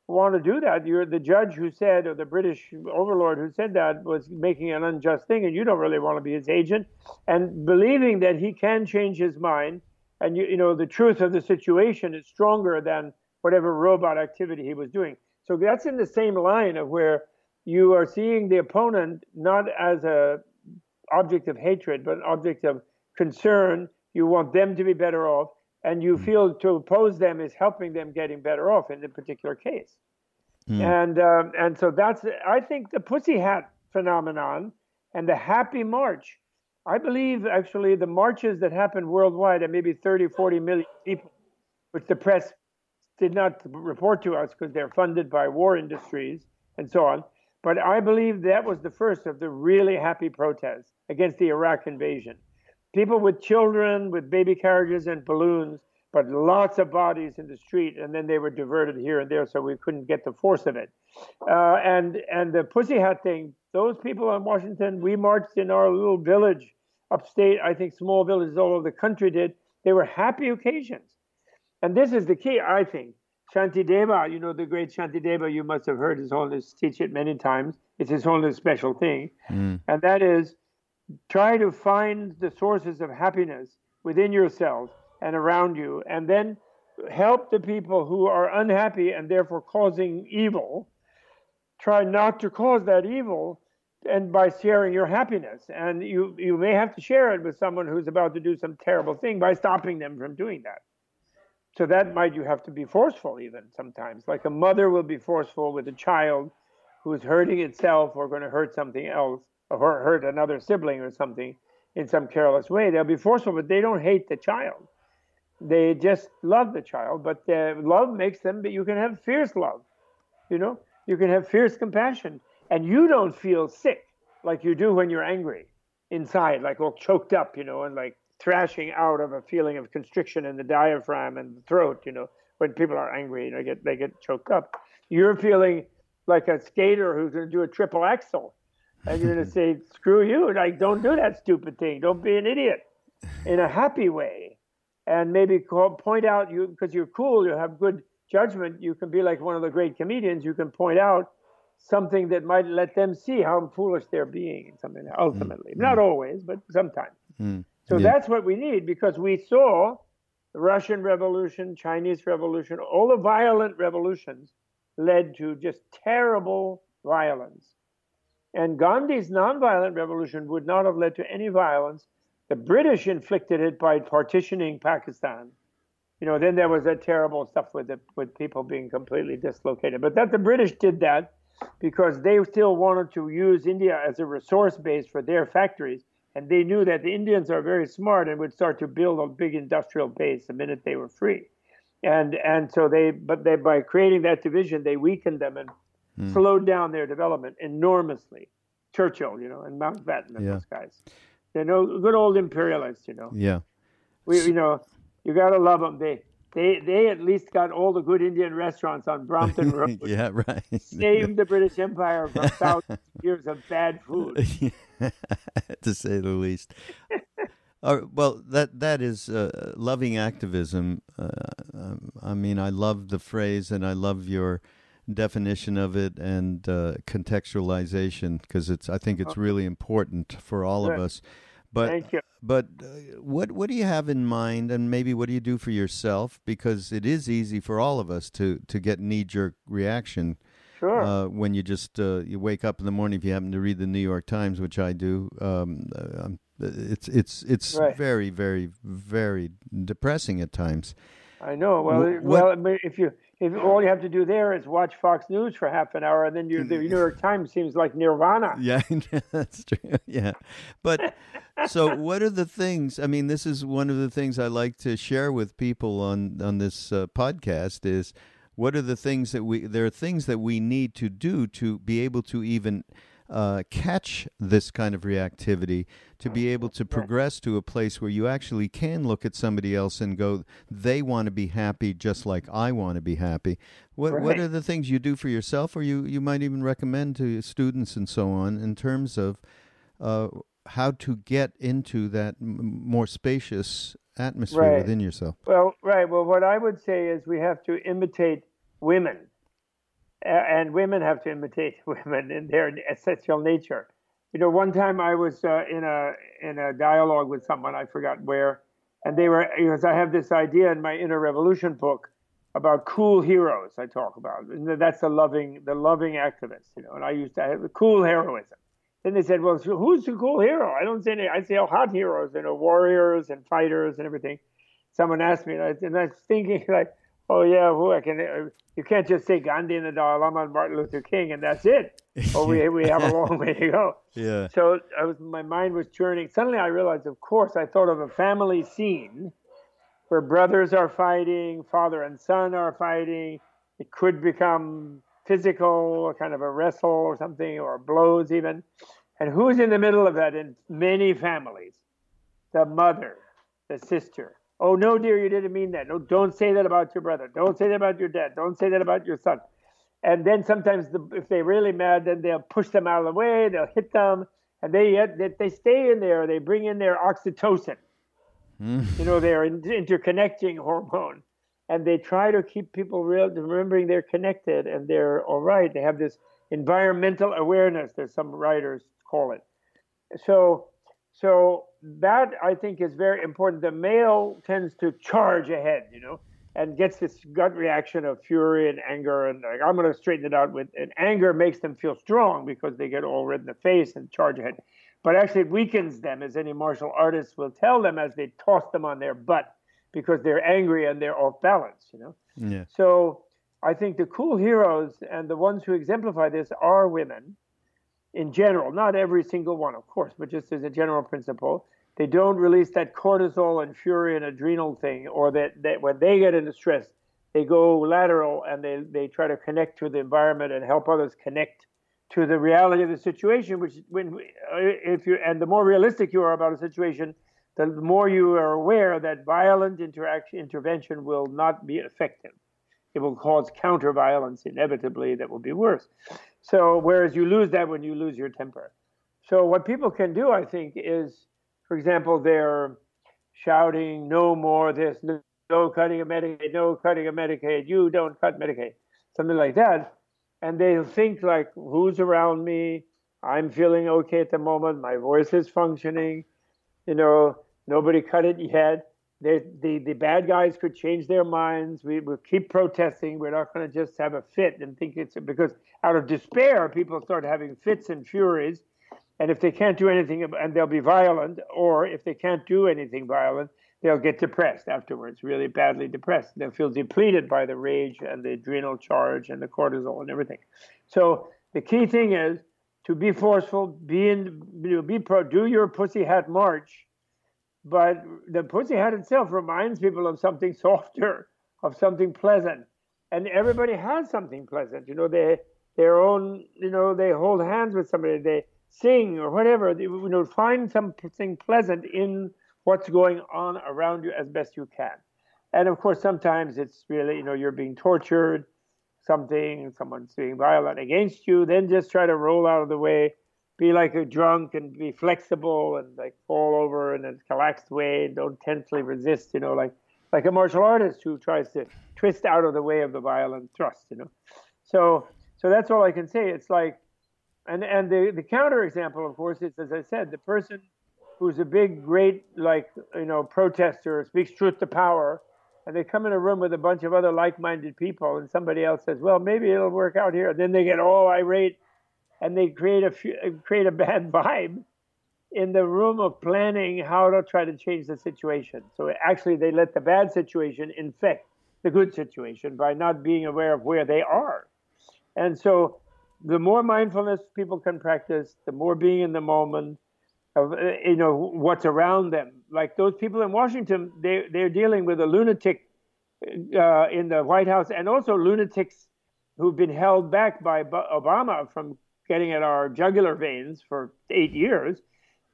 want to do that. You're the judge who said, or the British overlord who said that was making an unjust thing, and you don't really want to be his agent. And believing that he can change his mind, and you, you know the truth of the situation is stronger than whatever robot activity he was doing. So that's in the same line of where you are seeing the opponent not as a object of hatred, but an object of concern. You want them to be better off and you hmm. feel to oppose them is helping them getting better off in the particular case. Mm. And um, and so that's I think the pussy hat phenomenon and the happy march. I believe actually the marches that happened worldwide at maybe 30, 40 million people, which the press did not report to us because they're funded by war industries and so on. But I believe that was the first of the really happy protests against the Iraq invasion people with children, with baby carriages and balloons, but lots of bodies in the street, and then they were diverted here and there, so we couldn't get the force of it. Uh, and and the Pussy Hat thing, those people in Washington, we marched in our little village upstate. I think small villages all over the country did. They were happy occasions, and this is the key, I think. Shantideva, you know the great Shantideva, you must have heard His Holiness teach it many times. It's His Holiness special thing, mm. and that is try to find the sources of happiness within yourself and around you, and then help the people who are unhappy and therefore causing evil. Try not to cause that evil and by sharing your happiness. And you, you may have to share it with someone who's about to do some terrible thing by stopping them from doing that. So that might you have to be forceful even sometimes. Like a mother will be forceful with a child who is hurting itself or going to hurt something else or hurt another sibling or something in some careless way. They'll be forceful, but they don't hate the child. They just love the child, but the love makes them. But you can have fierce love, you know. You can have fierce compassion, and you don't feel sick like you do when you're angry inside, like all choked up, you know, and like thrashing out of a feeling of constriction in the diaphragm and the throat, you know, when people are angry, you know, get they get choked up. You're feeling like a skater who's going to do a triple axel and you're going [LAUGHS] to say, screw you, like, don't do that stupid thing. Don't be an idiot in a happy way. And maybe call, point out you, because you're cool, you have good judgment, you can be like one of the great comedians, you can point out something that might let them see how foolish they're being, something ultimately. Mm. Not always, but sometimes. Mm. So yeah. that's what we need because we saw the Russian Revolution, Chinese Revolution, all the violent revolutions led to just terrible violence and Gandhi's nonviolent revolution would not have led to any violence. The British inflicted it by partitioning Pakistan. You know, then there was that terrible stuff with the, with people being completely dislocated. But that the British did that because they still wanted to use India as a resource base for their factories. And they knew that the Indians are very smart and would start to build a big industrial base the minute they were free. And and so they but they by creating that division they weakened them and mm. slowed down their development enormously. Churchill, you know, and Mountbatten and yeah. those guys. They're no good old imperialists, you know. Yeah. We, you know, you gotta love them. They, they, they at least got all the good Indian restaurants on Brompton [LAUGHS] Road. yeah, right. [LAUGHS] Saved the British Empire from [LAUGHS] thousands of years of bad food. to say the least. Uh, well, that that is uh, loving activism. Uh, um, I mean, I love the phrase, and I love your definition of it and uh, contextualization because it's I think it's really important for all of us. But Thank you. but uh, what what do you have in mind, and maybe what do you do for yourself? Because it is easy for all of us to to get knee jerk reaction. Sure. Uh, when you just uh, you wake up in the morning, if you happen to read the New York Times, which I do, um, uh, it's it's it's right. very very very depressing at times. I know. Well, what, well, if you if all you have to do there is watch Fox News for half an hour, and then you, the [LAUGHS] New York Times seems like nirvana. Yeah, [LAUGHS] that's true. Yeah, but so what are the things? I mean, this is one of the things I like to share with people on on this uh, podcast. Is what are the things that we? There are things that we need to do to be able to even uh, catch this kind of reactivity to be able to progress to a place where you actually can look at somebody else and go, they want to be happy just like I want to be happy. What right. what are the things you do for yourself, or you you might even recommend to students and so on in terms of uh, how to get into that m- more spacious atmosphere right. within yourself? Well, right. Well, what I would say is we have to imitate women and women have to imitate [LAUGHS] women in their essential nature. You know, one time I was uh, in a in a dialogue with someone I forgot where, and they were because I have this idea in my Inner Revolution book about cool heroes. I talk about and that's the loving the loving activist. You know, and I used to have cool heroism. Then they said, "Well, who's the cool hero?" I don't say any. I say all hot heroes, you know, warriors and fighters and everything. Someone asked me, and I, and I was thinking [LAUGHS] like, "Oh yeah, who I can." Uh, you can't just say Gandhi and the Dalai Lama and Martin Luther King and that's it. Oh, we we have a [LAUGHS] long way to go. Yeah. So I was my mind was churning. Suddenly I realized, of course, I thought of a family scene where brothers are fighting, father and son are fighting. It could become physical, kind of a wrestle or something, or blows even. And who's in the middle of that in many families? The mother, the sister, Oh, no, dear, you didn't mean that. No, don't say that about your brother. Don't say that about your dad. Don't say that about your son. And then sometimes, the, if they're really mad, then they'll push them out of the way. They'll hit them, and they they stay in there. They bring in their oxytocin, mm. you know, their interconnecting hormone, and they try to keep people real, remembering they're connected and they're all right. They have this environmental awareness. There's some writers call it. So so that I think is very important. The male tends to charge ahead, you know, and gets this gut reaction of fury and anger, and like, I'm going to straighten it out with. And anger makes them feel strong because they get all red in the face and charge ahead. But actually, it weakens them, as any martial artist will tell them as they toss them on their butt because they're angry and they're off balance, you know. Yeah. So I think the cool heroes and the ones who exemplify this are women in general, not every single one, of course, but just as a general principle, they don't release that cortisol and fury and adrenal thing, or that, that when they get into stress, they go lateral and they, they try to connect to the environment and help others connect to the reality of the situation. Which when uh, if you and the more realistic you are about a situation, the more you are aware that violent interaction intervention will not be effective. It will cause counter violence inevitably that will be worse. So whereas you lose that when you lose your temper. So what people can do, I think, is for example, they're shouting, no more this, no, cutting of Medicaid, no cutting of Medicaid, you don't cut Medicaid, something like that. And they'll think like, who's around me? I'm feeling okay at the moment. My voice is functioning. You know, nobody cut it yet. The, the bad guys could change their minds. We will keep protesting. We're not going to just have a fit and think it's because out of despair, people start having fits and furies and if they can't do anything, and they'll be violent, or if they can't do anything violent, they'll get depressed afterwards, really badly depressed. They'll feel depleted by the rage and the adrenal charge and the cortisol and everything. So the key thing is to be forceful, be in, be pro, do your pussy hat march, but the pussy hat itself reminds people of something softer, of something pleasant, and everybody has something pleasant. You know, they their own, you know, they hold hands with somebody, they sing or whatever, you know, find something pleasant in what's going on around you as best you can. And of course, sometimes it's really, you know, you're being tortured, something, someone's being violent against you, then just try to roll out of the way, be like a drunk and be flexible and like fall over in a relaxed way, don't tensely resist, you know, like like a martial artist who tries to twist out of the way of the violent thrust, you know. So so that's all I can say. It's like and and the the counter example, of course, is as I said, the person who's a big, great, like you know, protester, speaks truth to power, and they come in a room with a bunch of other like-minded people, and somebody else says, "Well, maybe it'll work out here." and Then they get all irate, and they create a [LAUGHS] create a bad vibe in the room of planning how to try to change the situation. So actually, they let the bad situation infect the good situation by not being aware of where they are, and so the more mindfulness people can practice, the more being in the moment of you know what's around them. Like those people in Washington, they they're dealing with a lunatic uh, in the White House, and also lunatics who've been held back by Obama from getting at our jugular veins for eight years,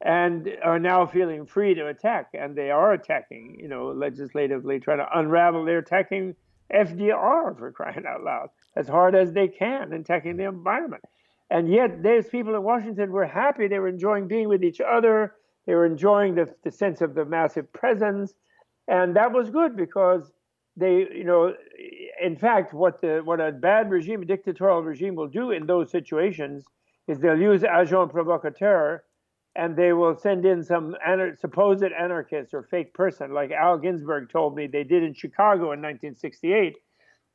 and are now feeling free to attack, and they are attacking, you know, legislatively trying to unravel. They're attacking FDR for crying out loud as hard as they can in attacking the environment. And yet, those people in Washington were happy. They were enjoying being with each other. They were enjoying the, the sense of the massive presence. And that was good because they, you know, in fact, what the what a bad regime, a dictatorial regime, will do in those situations is they'll use agent provocateur, and they will send in some anar- supposed anarchist or fake person, like Al Ginsberg told me they did in Chicago in 1968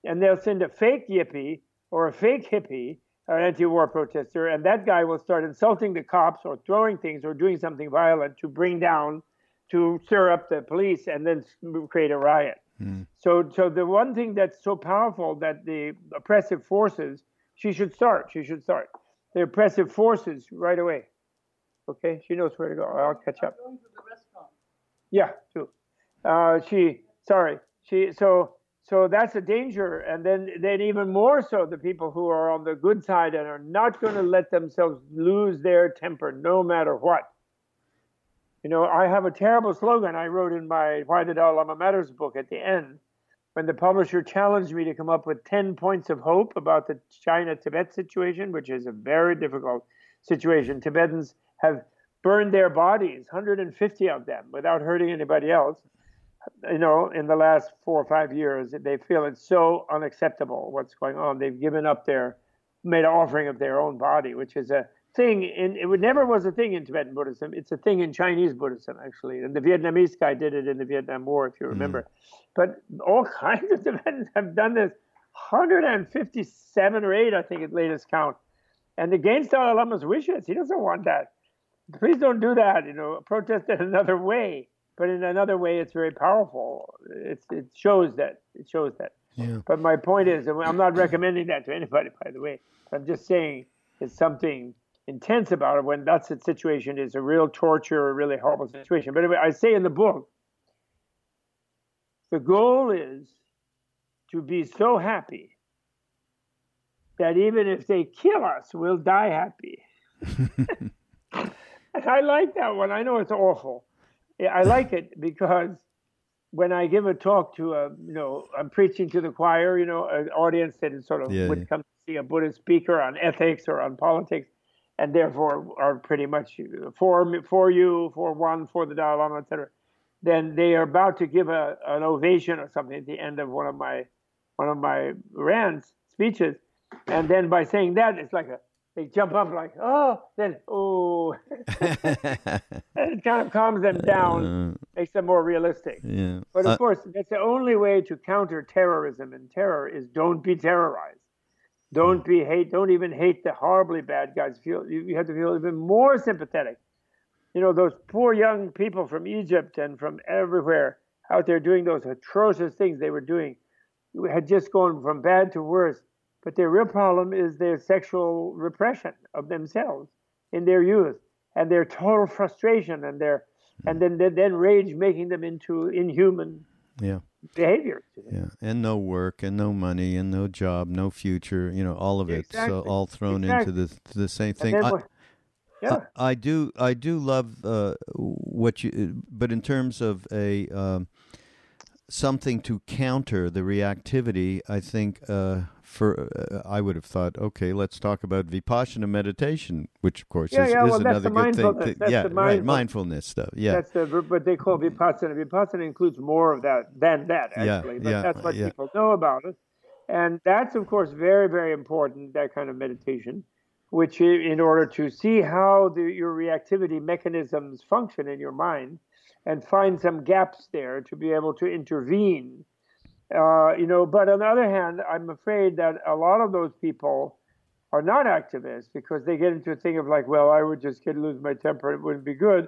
and they'll send a fake yippie or a fake hippie, an anti-war protester, and that guy will start insulting the cops or throwing things or doing something violent to bring down, to stir up the police, and then create a riot. Mm. So, so the one thing that's so powerful that the oppressive forces, she should start. She should start. The oppressive forces right away. Okay, she knows where to go. I'll catch up. Yeah, too. Uh, she sorry. She so so that's a danger. And then, then even more so, the people who are on the good side and are not going to let themselves lose their temper no matter what. You know, I have a terrible slogan I wrote in my Why the Dalai Lama Matters book at the end when the publisher challenged me to come up with 10 points of hope about the China Tibet situation, which is a very difficult situation. Tibetans have burned their bodies, 150 of them, without hurting anybody else you know, in the last four or five years, they feel it's so unacceptable what's going on. They've given up their, made an offering of their own body, which is a thing in, it would never was a thing in Tibetan Buddhism. It's a thing in Chinese Buddhism, actually. And the Vietnamese guy did it in the Vietnam War, if you mm. remember. Mm. But all [LAUGHS] kinds of Tibetans have done this 157 or 8, I think, at latest count. And against Dalai Lama's wishes, he doesn't want that. Please don't do that, you know, protest in [LAUGHS] another way but in another way, it's very powerful. It's, it shows that. It shows that. Yeah. But my point is, I'm not recommending that to anybody, by the way. I'm just saying it's something intense about it when that's the situation is a real torture, a really horrible situation. But anyway, I say in the book, the goal is to be so happy that even if they kill us, we'll die happy. [LAUGHS] and I like that one. I know it's awful. I like it because when I give a talk to a, you know, I'm preaching to the choir, you know, an audience that is sort of Yeah, would yeah. come to see a Buddhist speaker on ethics or on politics, and therefore are pretty much for for you, for one, for the Dalai Lama, etc. Then they are about to give a, an ovation or something at the end of one of my one of my rants speeches, and then by saying that, it's like a they jump up like oh, then oh, [LAUGHS] and it kind of calms them down, Uh, makes them more realistic. yeah. But of Uh, course, that's the only way to counter terrorism and terror is don't be terrorized. Don't be hate. Don't even hate the horribly bad guys. Feel you, have to feel even more sympathetic. You know those poor young people from Egypt and from everywhere out there doing those atrocious things they were doing. Had just gone from bad to worse. But their real problem is their sexual repression of themselves in their youth and their total frustration and their and then then, then rage making them into inhuman yeah. behaviors. Yeah, and no work, and no money, and no job, no future. You know, all of it. exactly. So all thrown Exactly. into the the same thing. I, yeah, I, I do I do love uh, what you, but in terms of a um, something to counter the reactivity, I think uh, for uh, I would have thought, okay, let's talk about vipassana meditation, which of course Yeah, is, yeah, is well, another the good thing. to- That's yeah, the right, mindfulness stuff. Yeah, that's the, what they call vipassana. Vipassana includes more of that than that, Yeah, actually. but yeah, that's what yeah. people know about it. And that's, of course, very, very important, that kind of meditation, which in order to see how the, your reactivity mechanisms function in your mind and find some gaps there to be able to intervene. Uh, you know, but on the other hand, I'm afraid that a lot of those people are not activists because they get into a thing of like, well, I would just get lose my temper, it wouldn't be good,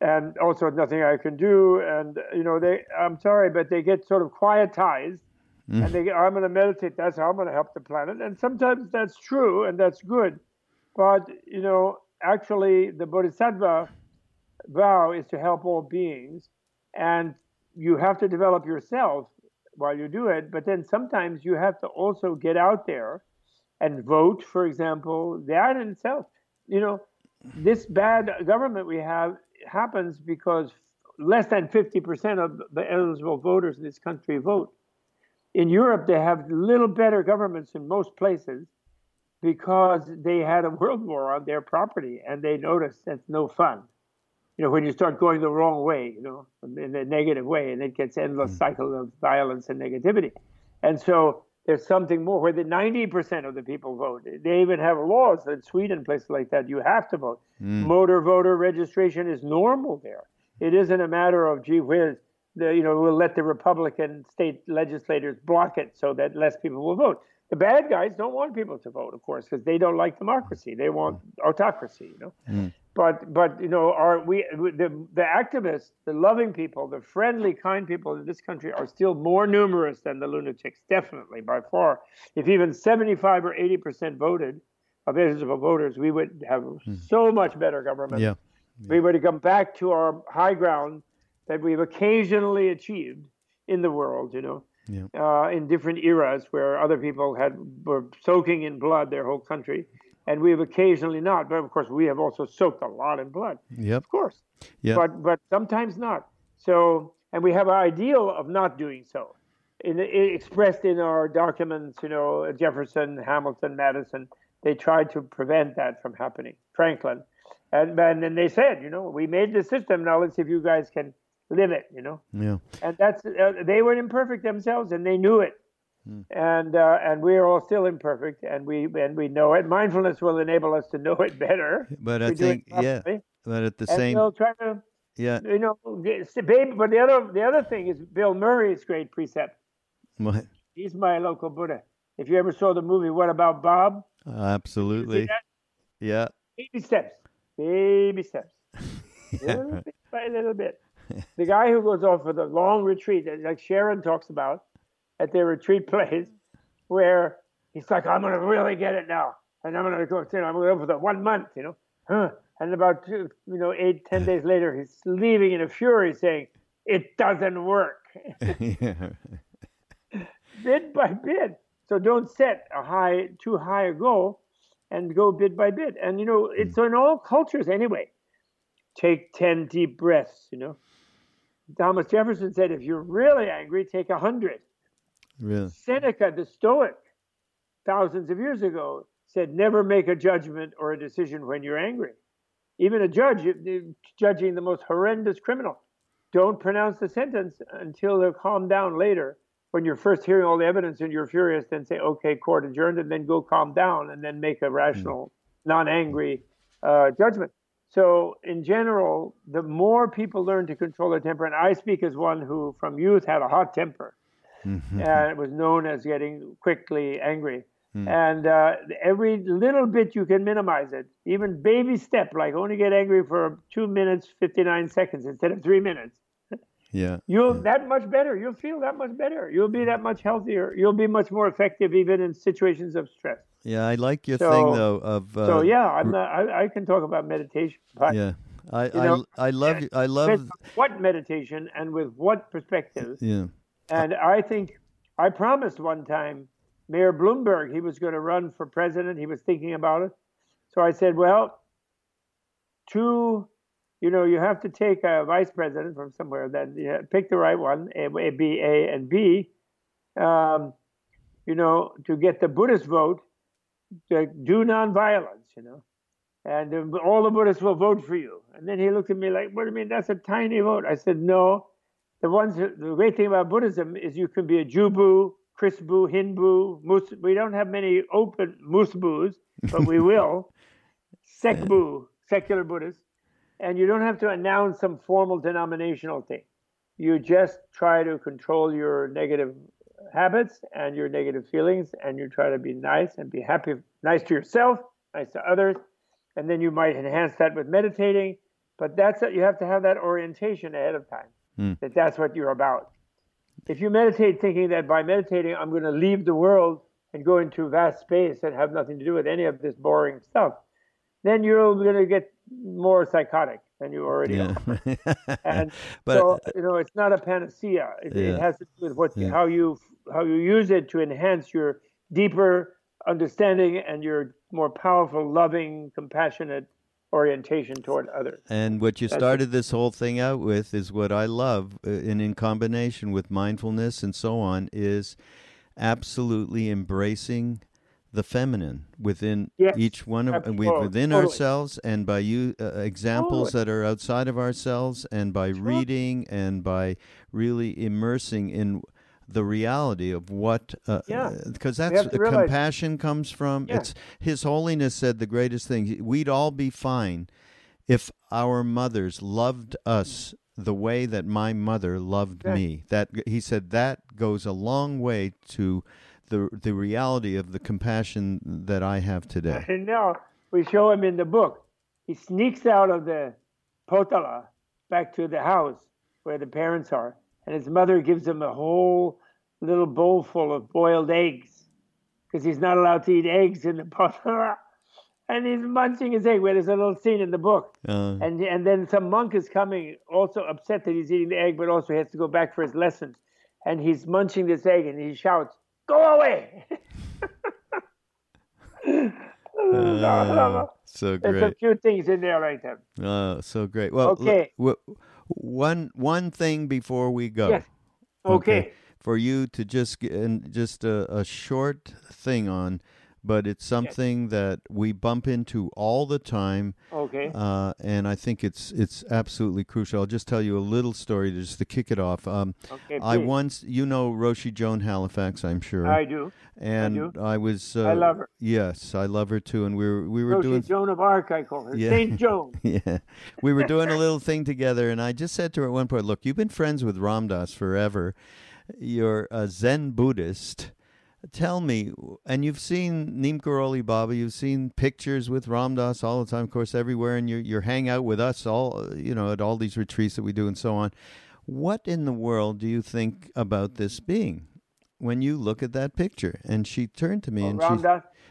and also nothing I can do, and you know, they, I'm sorry, but they get sort of quietized, and they, get, I'm going to meditate. That's how I'm going to help the planet, and sometimes that's true and that's good, but you know, actually, the Bodhisattva vow is to help all beings, and you have to develop yourself while you do it, but then sometimes you have to also get out there and vote, for example, that in itself, you know, this bad government we have happens because less than 50% of the eligible voters in this country vote. In Europe, they have little better governments in most places because they had a world war on their property and they noticed that's no fun. You know, when you start going the wrong way, you know, in a negative way, and it gets endless hmm. cycle of violence and negativity. And so there's something more where the 90% of the people vote. They even have laws in Sweden, places like that, you have to vote. Hmm. Motor voter registration is normal there. It isn't a matter of, gee whiz, the, you know, we'll let the Republican state legislators block it so that less people will vote. The bad guys don't want people to vote, of course, because they don't like democracy. They want hmm. autocracy, you know. But but you know, are we the the activists, the loving people, the friendly, kind people in this country are still more numerous than the lunatics, definitely by far. If even 75 or 80 percent voted of eligible voters, we would have so much better government. yeah, We would come back to our high ground that we've occasionally achieved in the world, you know, Yeah. uh, in different eras where other people had were soaking in blood their whole country, and we have occasionally not. But of course, we have also soaked a lot in blood, yep, of course. yeah. But but sometimes not. So, and we have an ideal of not doing so, in, i expressed in our documents. You know, Jefferson, Hamilton, Madison. They tried to prevent that from happening. Franklin, and and then they said, you know, we made the system. Now let's see if you guys can live it. You know, yeah. and that's uh, they were imperfect themselves, and they knew it. And uh, and we are all still imperfect, and we and we know it. Mindfulness will enable us to know it better. But I We do it think, yeah, but at the and same, we'll try to yeah, you know, baby. But the other the other thing is Bill Murray's great precept. what- He's my local Buddha. If you ever saw the movie What About Bob? absolutely, yeah, Baby steps, baby steps, [LAUGHS] little bit by a little bit. The guy who goes off for the long retreat, like Sharon talks about at their retreat [LAUGHS] place, where he's like, I'm gonna really get it now, and I'm gonna go, you know, I'm gonna go for the one month, you know. huh. And about two, you know eight ten days [LAUGHS] later, he's leaving in a fury, saying, "It doesn't work." [LAUGHS] yeah. bit by bit. So don't set a high, too high a goal, and go bit by bit. And you know, it's hmm. in all cultures anyway. Take ten deep breaths. You know, Thomas Jefferson said, if you're really angry, take a hundred. Really. Seneca, the Stoic, thousands of years ago, said, never make a judgment or a decision when you're angry. Even a judge judging the most horrendous criminal, don't pronounce the sentence until they're calmed down later. When you're first hearing all the evidence and you're furious, then say, okay, court adjourned, and then go calm down and then make a rational, non angry uh, judgment. So, in general, the more people learn to control their temper, and I speak as one who from youth had a hot temper Mm-hmm. and it was known as getting quickly angry. And uh, every little bit you can minimize it, even baby step, like only get angry for two minutes, 59 seconds instead of three minutes. Yeah. You'll that much better. You'll feel that much better. You'll be that much healthier. You'll be much more effective even in situations of stress. Yeah. I like your So- thing though of. Uh, so yeah, I'm not, I, I can talk about meditation, but Yeah. I I, know, I love I love what meditation and with what perspective. yeah And I think I promised one time Mayor Bloomberg he was going to run for president. He was thinking about it. So I said, well, two, you know, you have to take a vice president from somewhere. Then you know, pick the right one, A, B, A, and B. Um, you know, to get the Buddhist vote, to do nonviolence. You know, and uh, all the Buddhists will vote for you. And then he looked at me like, what do you mean? That's a tiny vote. I said, no. The ones, the great thing about Buddhism is you can be a Jubu, Chrisbu, Hindu, Mus. We don't have many open Musbus, but we [LAUGHS] will. Sekbu, secular Buddhists. And you don't have to announce some formal denominational thing. You just try to control your negative habits and your negative feelings, and you try to be nice and be happy, nice to yourself, nice to others, and then you might enhance that with meditating. But that's it. You have to have that orientation ahead of time Mm. that that's what you're about. If you meditate thinking that by meditating I'm going to leave the world and go into vast space and have nothing to do with any of this boring stuff, then you're going to get more psychotic than you already are. [LAUGHS] And but so uh, you know, it's not a panacea. It, Yeah. it has to do with what Yeah. how you how you use it to enhance your deeper understanding and your more powerful, loving, compassionate orientation toward others. And what you That's started this whole thing out with is what I love, uh, and in combination with mindfulness and so on, is absolutely embracing the feminine within Yes, each one of absolutely, within totally. ourselves, and by you uh, examples that are outside of ourselves, and by reading and by really immersing in the reality of what uh, Yeah. because that's the realize- compassion comes from Yeah. it's his holiness said the greatest thing we'd all be fine if our mothers loved us the way that my mother loved Yeah. me that he said that goes a long way to the the reality of the compassion that I have today [LAUGHS] And now we show him in the book. He sneaks out of the potala back to the house where the parents are, and his mother gives him a whole little bowl full of boiled eggs because he's not allowed to eat eggs in the potala. [LAUGHS] And he's munching his egg. Where there's a little scene in the book, uh, and and then some monk is coming, also upset that he's eating the egg, but also has to go back for his lessons. And he's munching this egg, and he shouts, "Go away!" [LAUGHS] uh, so great. [LAUGHS] There's a few things in there like that. uh, so great well Okay. w- one one thing before we go Yes. Okay. For you to just get and just a, a short thing on, but it's something that we bump into all the time, Okay. uh, and I think it's it's absolutely crucial. I'll just tell you a little story just to kick it off. Um, Okay. I once, you know, Roshi Joan Halifax, I'm sure, I do. and do. I was. Uh, I love her. Yes, I love her too, and we were we were Roshi doing Joan of Arc, I call her. Yeah. Saint Joan. [LAUGHS] yeah. We were doing a little thing together, and I just said to her at one point, Look, you've been friends with Ram Dass forever. You're a Zen Buddhist. Tell me, and you've seen Neem Karoli Baba, you've seen pictures with Ram Dass all the time, of course, everywhere, and you you hang out with us all, you know, at all these retreats that we do and so on. What in the world do you think about this being when you look at that picture? And she turned to me and she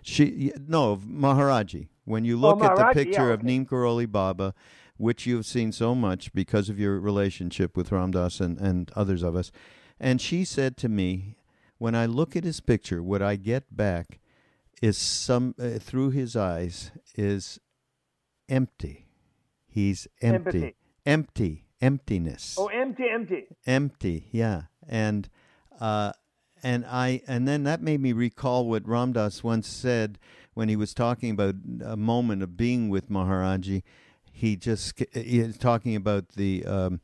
she no Maharaji When you look oh, at the picture yeah, of okay. Neem Karoli Baba, which you've seen so much because of your relationship with Ram Dass and, and others of us, and she said to me, when I look at his picture, what I get back is some uh, through his eyes is empty. He's empty, Empathy. empty, emptiness Oh, empty, empty. empty yeah and uh and i and then that made me recall what Ram Dass once said when he was talking about a moment of being with maharaji he just he was talking about the um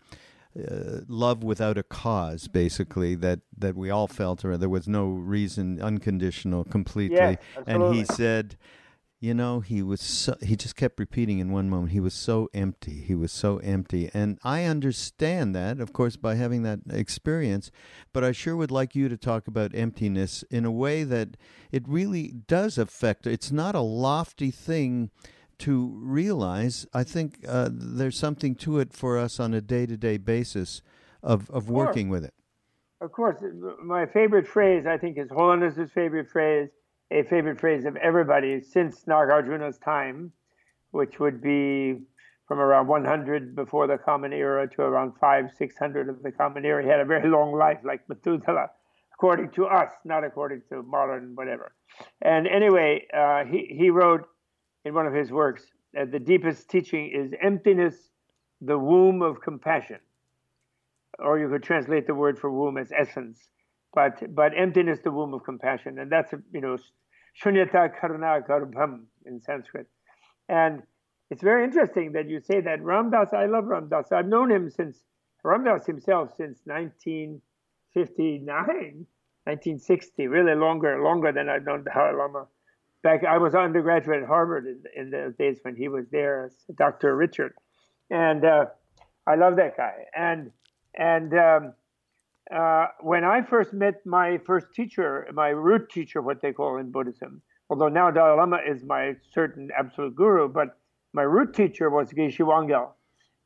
uh, love without a cause basically that that we all felt or there was no reason unconditional completely. Yes, and he said you know he was so he just kept repeating in one moment he was so empty he was so empty. And i understand that of course by having that experience but i sure would like you to talk about emptiness in a way that it really does affect it's not a lofty thing to realize i think uh, there's something to it for us on a day-to-day basis of, of working with it Of course, my favorite phrase, I think, is Holiness's favorite phrase, a favorite phrase of everybody since Nagarjuna's time, which would be from around 100 before the Common Era to around 5, 600 of the Common Era. He had a very long life, like Methuselah, according to us, not according to modern whatever. And anyway, uh, he, he wrote in one of his works that the deepest teaching is emptiness, the womb of compassion or you could translate the word for womb as essence. But but emptiness, the womb of compassion, and that's you know shunyata karuna garbham in Sanskrit. And it's very interesting that you say that Ram Dass. I love Ram Dass. I've known him since Ram Dass himself since 1959, 1960, really longer longer than I've known the Dalai Lama. Back I was undergraduate at Harvard in, in days when he was there Dr. Richard, and uh, I love that guy. And and um, uh, when I first met my first teacher, my root teacher, what they call in Buddhism, although now Dalai Lama is my certain absolute guru, but my root teacher was Geshe Wangyal.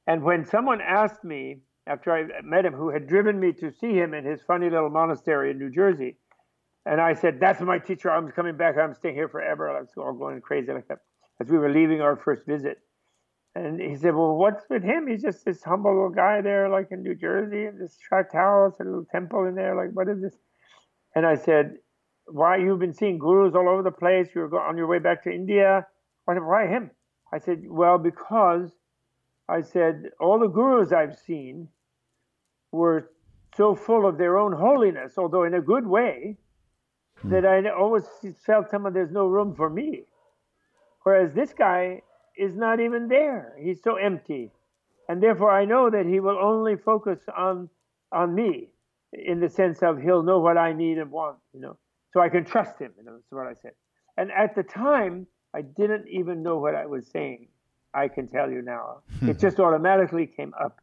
And when someone asked me, after I met him, who had driven me to see him in his funny little monastery in New Jersey, and I said, That's my teacher. I'm coming back. I'm staying here forever. I was all going crazy like that as we were leaving our first visit. And he said, Well, what's with him? He's just this humble little guy there, like in New Jersey, in this tract house, a little temple in there. Like, what is this? And I said, Why? You've been seeing gurus all over the place. You're on your way back to India. Why him? I said, Well, because I said, All the gurus I've seen were so full of their own holiness, although in a good way, Hmm. that I always felt someone there's no room for me. Whereas this guy is not even there. He's so empty. And therefore I know that he will only focus on on me in the sense of he'll know what I need and want, you know. So I can trust him, you know, that's what I said. And at the time I didn't even know what I was saying. I can tell you now. Hmm. it just automatically came up.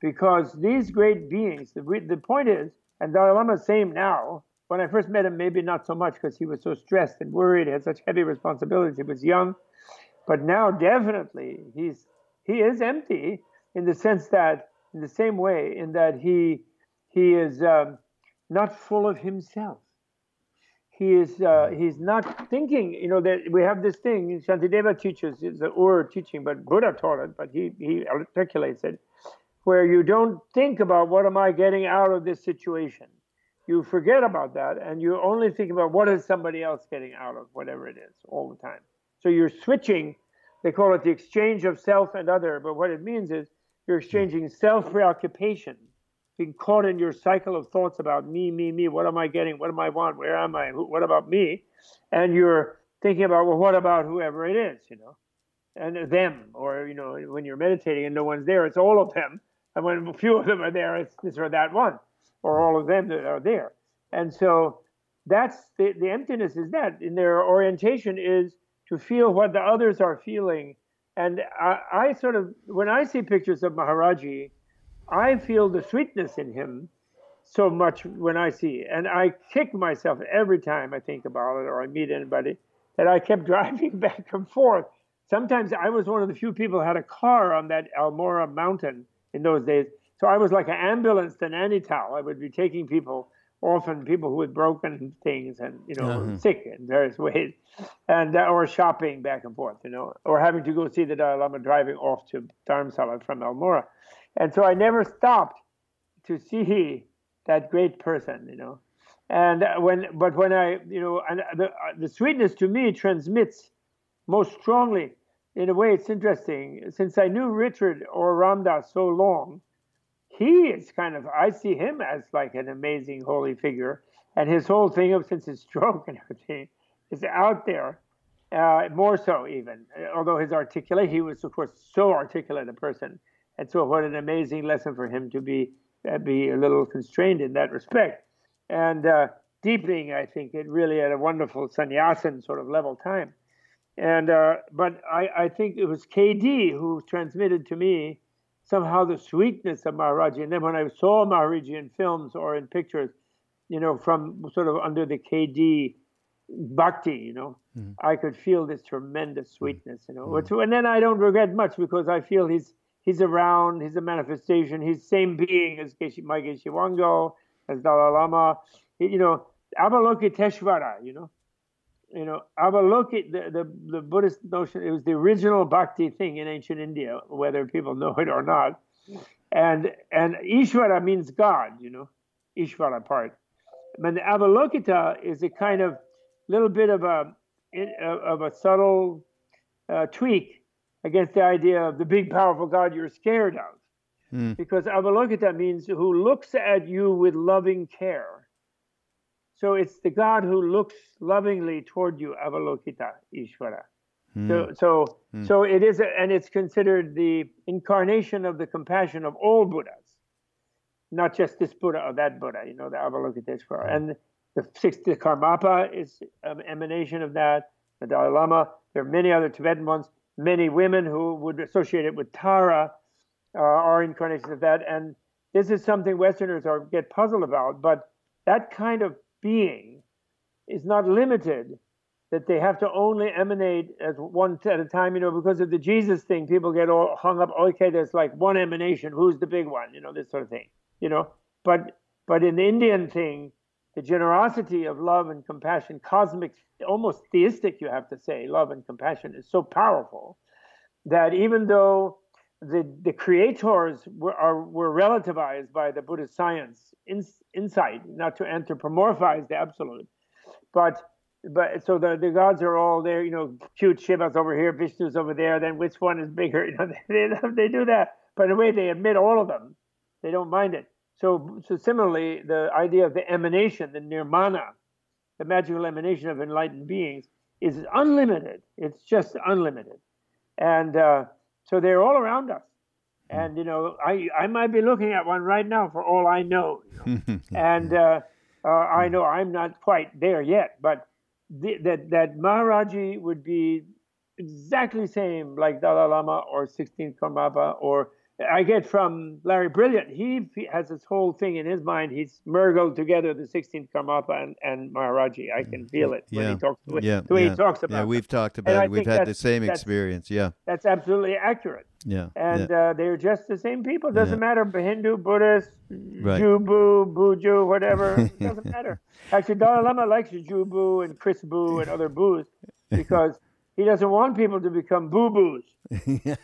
Because these great beings, the, the point is, and Dalai Lama's same now, when I first met him, maybe not so much because he was so stressed and worried, had such heavy responsibilities. He was young, but now definitely he's he is empty in the sense that, in the same way, in that he he is um, not full of himself. He is uh, he's not thinking. You know that we have this thing. Shantideva teaches it's the Ur teaching, but Buddha taught it, but he he articulates it, where you don't think about what am I getting out of this situation you forget about that and you only think about what is somebody else getting out of whatever it is all the time. So you're switching, they call it the exchange of self and other, but what it means is you're exchanging self preoccupation, being caught in your cycle of thoughts about me, me, me, what am I getting, what do I want, where am I, what about me? And you're thinking about, well, what about whoever it is, you know, and them, or, you know, when you're meditating and no one's there, it's all of them. And when a few of them are there, it's this or that one or all of them that are there. And so that's the, the emptiness is that in their orientation is to feel what the others are feeling. And I, I sort of, when I see pictures of Maharaji, I feel the sweetness in him so much when I see it. And I kick myself every time I think about it or I meet anybody that I kept [LAUGHS] driving back and forth. Sometimes I was one of the few people who had a car on that Almora mountain in those days. So I was like an ambulance to Nainital. I would be taking people often people who had broken things and you know Uh-huh. sick in various ways, and uh, or shopping back and forth, you know, or having to go see the Dalai Lama driving off to Dharamsala from Almora, and so I never stopped to see that great person, you know. And uh, when, but when I, you know, and the uh, the sweetness to me transmits most strongly. In a way, it's interesting. Since I knew Richard or Ram Dass so long, he is kind of I see him as like an amazing holy figure, and his whole thing of since his [LAUGHS] stroke and everything is out there, uh, more so even. Although his articulate, he was of course so articulate a person, and so what an amazing lesson for him to be uh, be a little constrained in that respect, and uh, deepening. I think it really at a wonderful sannyasin sort of level time, and uh, but I, I think it was KD who transmitted to me somehow the sweetness of Maharaji. And then when I saw Maharaji in films or in pictures, you know, from sort of under the KD bhakti, you know, Mm. I could feel this tremendous sweetness, you know. Which, and then I don't regret much because I feel he's he's around, he's a manifestation, he's same being as Geshe, my Geshe Wangyal, as Dalai Lama, you know, Avalokiteshvara, you know. You know, Avalokit, the, the, the Buddhist notion, it was the original bhakti thing in ancient India, whether people know it or not. And and Ishvara means God, you know, Ishvara part. But the Avalokita is a kind of little bit of a of a subtle uh, tweak against the idea of the big powerful God you're scared of. Mm. Because Avalokita means who looks at you with loving care. So it's the God who looks lovingly toward you, Avalokita, Ishvara. Mm. So, so, so it is, a, and it's considered the incarnation of the compassion of all Buddhas, not just this Buddha or that Buddha. You know, the Avalokiteshvara, and the sixth the Karmapa is an emanation of that. The Dalai Lama. There are many other Tibetan ones. Many women who would associate it with Tara uh, are incarnations of that, and this is something Westerners are get puzzled about. But that kind of being is not limited that they have to only emanate as one at a time, you know, because of the Jesus thing, people get all hung up, okay, there's like one emanation, who's the big one, you know, this sort of thing, you know. But but in the Indian thing, the generosity of love and compassion, cosmic, almost theistic, you have to say, love and compassion is so powerful that even though the the creators were are, were relativized by the Buddhist science in, insight, not to anthropomorphize the absolute, but but so the, the gods are all there, you know, cute Shiva's over here, Vishnu's over there, then which one is bigger? [LAUGHS] You know, they, they do that. But in a way, they admit all of them. They don't mind it. So, so similarly, the idea of the emanation, the nirmana, the magical emanation of enlightened beings, is unlimited. It's just unlimited. And uh, so they're all around us. And, you know, I, I might be looking at one right now for all I know. [LAUGHS] You know? and uh, uh, I know I'm not quite there yet, but the, that that Maharaji would be exactly the same like Dalai Lama or 16th Karmapa or I get from Larry Brilliant. He has this whole thing in his mind. He's merged together the 16th Karmapa and, and Maharaji. I can feel it when Yeah. he talks. The way, yeah, the way yeah. he talks about. Yeah, we've talked about it. We've had the same experience. Yeah, That's absolutely accurate. yeah, And yeah. uh, they're just the same people. Doesn't matter Hindu, Buddhist, Right. Boo, Buju, whatever. It [LAUGHS] doesn't matter. Actually, Dalai Lama likes Boo and Chris Boo and other boos [LAUGHS] because he doesn't want people to become boo boos. [LAUGHS]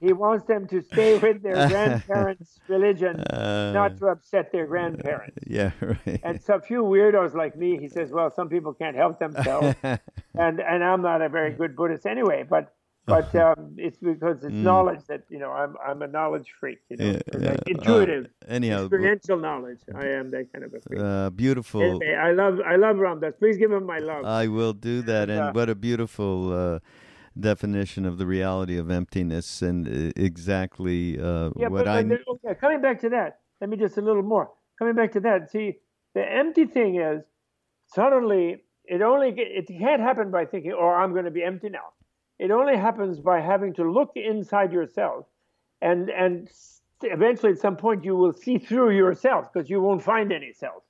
He wants them to stay with their [LAUGHS] grandparents' religion, Uh, not to upset their grandparents. yeah, right. And so a few weirdos like me, he says, well, some people can't help themselves, [LAUGHS] and and I'm not a very good Buddhist anyway, but but um, it's because it's knowledge that you know I'm I'm a knowledge freak, you know, Mm. Yeah, yeah. like intuitive, Uh, anyhow, experiential knowledge. I am that kind of a freak. uh, beautiful. Anyway, I love I love Ram Dass. Please give him my love. I will do that. And uh, what a beautiful uh, definition of the reality of emptiness and uh, exactly uh, yeah, what I. but okay, coming back to that, let me just a little more. Coming back to that, see, the empty thing is suddenly it only it can't happen by thinking, "Oh, I'm going to be empty now." It only happens by having to look inside yourself, and and eventually at some point you will see through yourself because you won't find any self.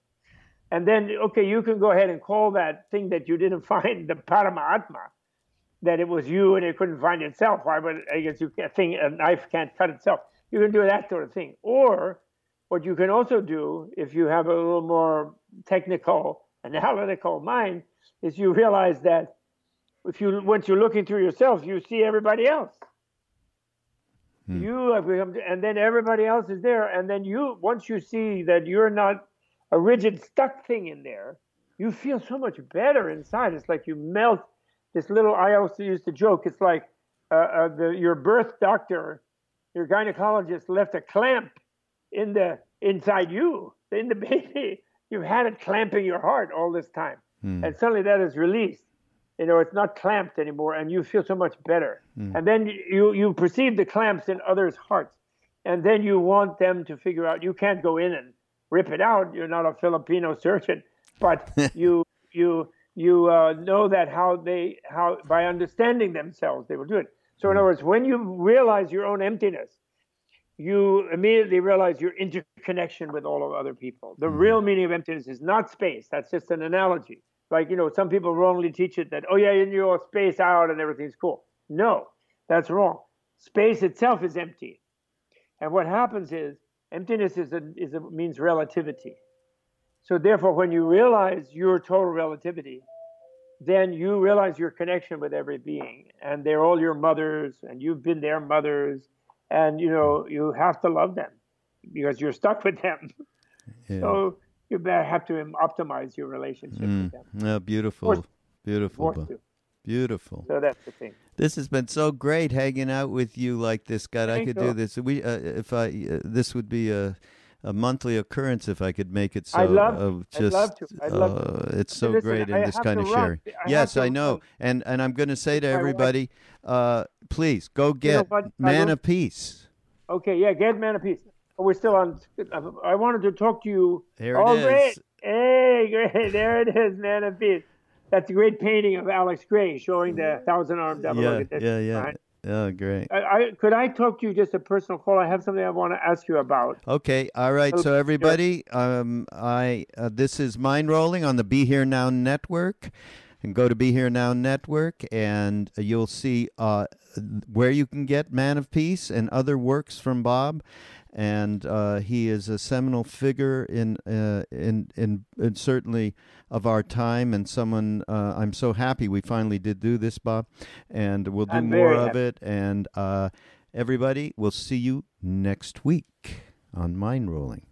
And then, okay, you can go ahead and call that thing that you didn't [LAUGHS] find the Paramatma, that it was you and it couldn't find itself. Why would I guess you can't think a knife can't cut itself? You can do that sort of thing. Or what you can also do, if you have a little more technical, analytical mind is you realize that if you once you're looking through yourself, you see everybody else. Hmm. You have become, and then everybody else is there, and then you once you see that you're not a rigid stuck thing in there, you feel so much better inside. It's like you melt this little. I also used to joke. It's like uh, uh, the, your birth doctor, your gynecologist left a clamp in the inside you, in the [LAUGHS] baby. You've had it clamping your heart all this time, mm. and suddenly that is released. You know, it's not clamped anymore, and you feel so much better. Mm. And then you you perceive the clamps in others' hearts, and then you want them to figure out. You can't go in and rip it out. You're not a Filipino surgeon, but [LAUGHS] you you you uh, know that how they how by understanding themselves they will do it. So in other words, when you realize your own emptiness, you immediately realize your interconnection with all of other people. The mm-hmm. real meaning of emptiness is not space. That's just an analogy. Like, you know, some people wrongly teach it that, oh, yeah, you're space out and everything's cool. No, that's wrong. Space itself is empty. And what happens is emptiness is a, is a, means relativity. So therefore, when you realize your total relativity, then you realize your connection with every being and they're all your mothers and you've been their mothers and you know you have to love them because you're stuck with them yeah. so you better have to optimize your relationship mm. with them yeah, beautiful beautiful beautiful so that's the thing this has been so great hanging out with you like this god i could do this we uh, if i uh, this would be a a monthly occurrence if I could make it so. I'd love, uh, just, I'd love to. I'd love uh, to. It's so listen, great in this kind of sharing. I yes, I know, and and I'm going to say to everybody, uh, please go get you know Man of Peace. Okay, yeah, get Man of Peace. We're still on. I wanted to talk to you. There it oh, is. Great. Hey, great. [LAUGHS] There it is, Man of Peace. That's a great painting of Alex Grey showing the thousand armed devil. Yeah, yeah, yeah. Oh, great. I, I, could I talk to you just a personal call? I have something I want to ask you about. Okay. All right. So everybody, um, I uh, this is Mindrolling on the Be Here Now network, and go to Be Here Now network, and you'll see uh, where you can get Man of Peace and other works from Bob and uh, he is a seminal figure in, uh, in, in, in certainly of our time, and someone uh, I'm so happy we finally did do this, Bob, and we'll do I'm more of it. And uh, everybody, we'll see you next week on Mindrolling.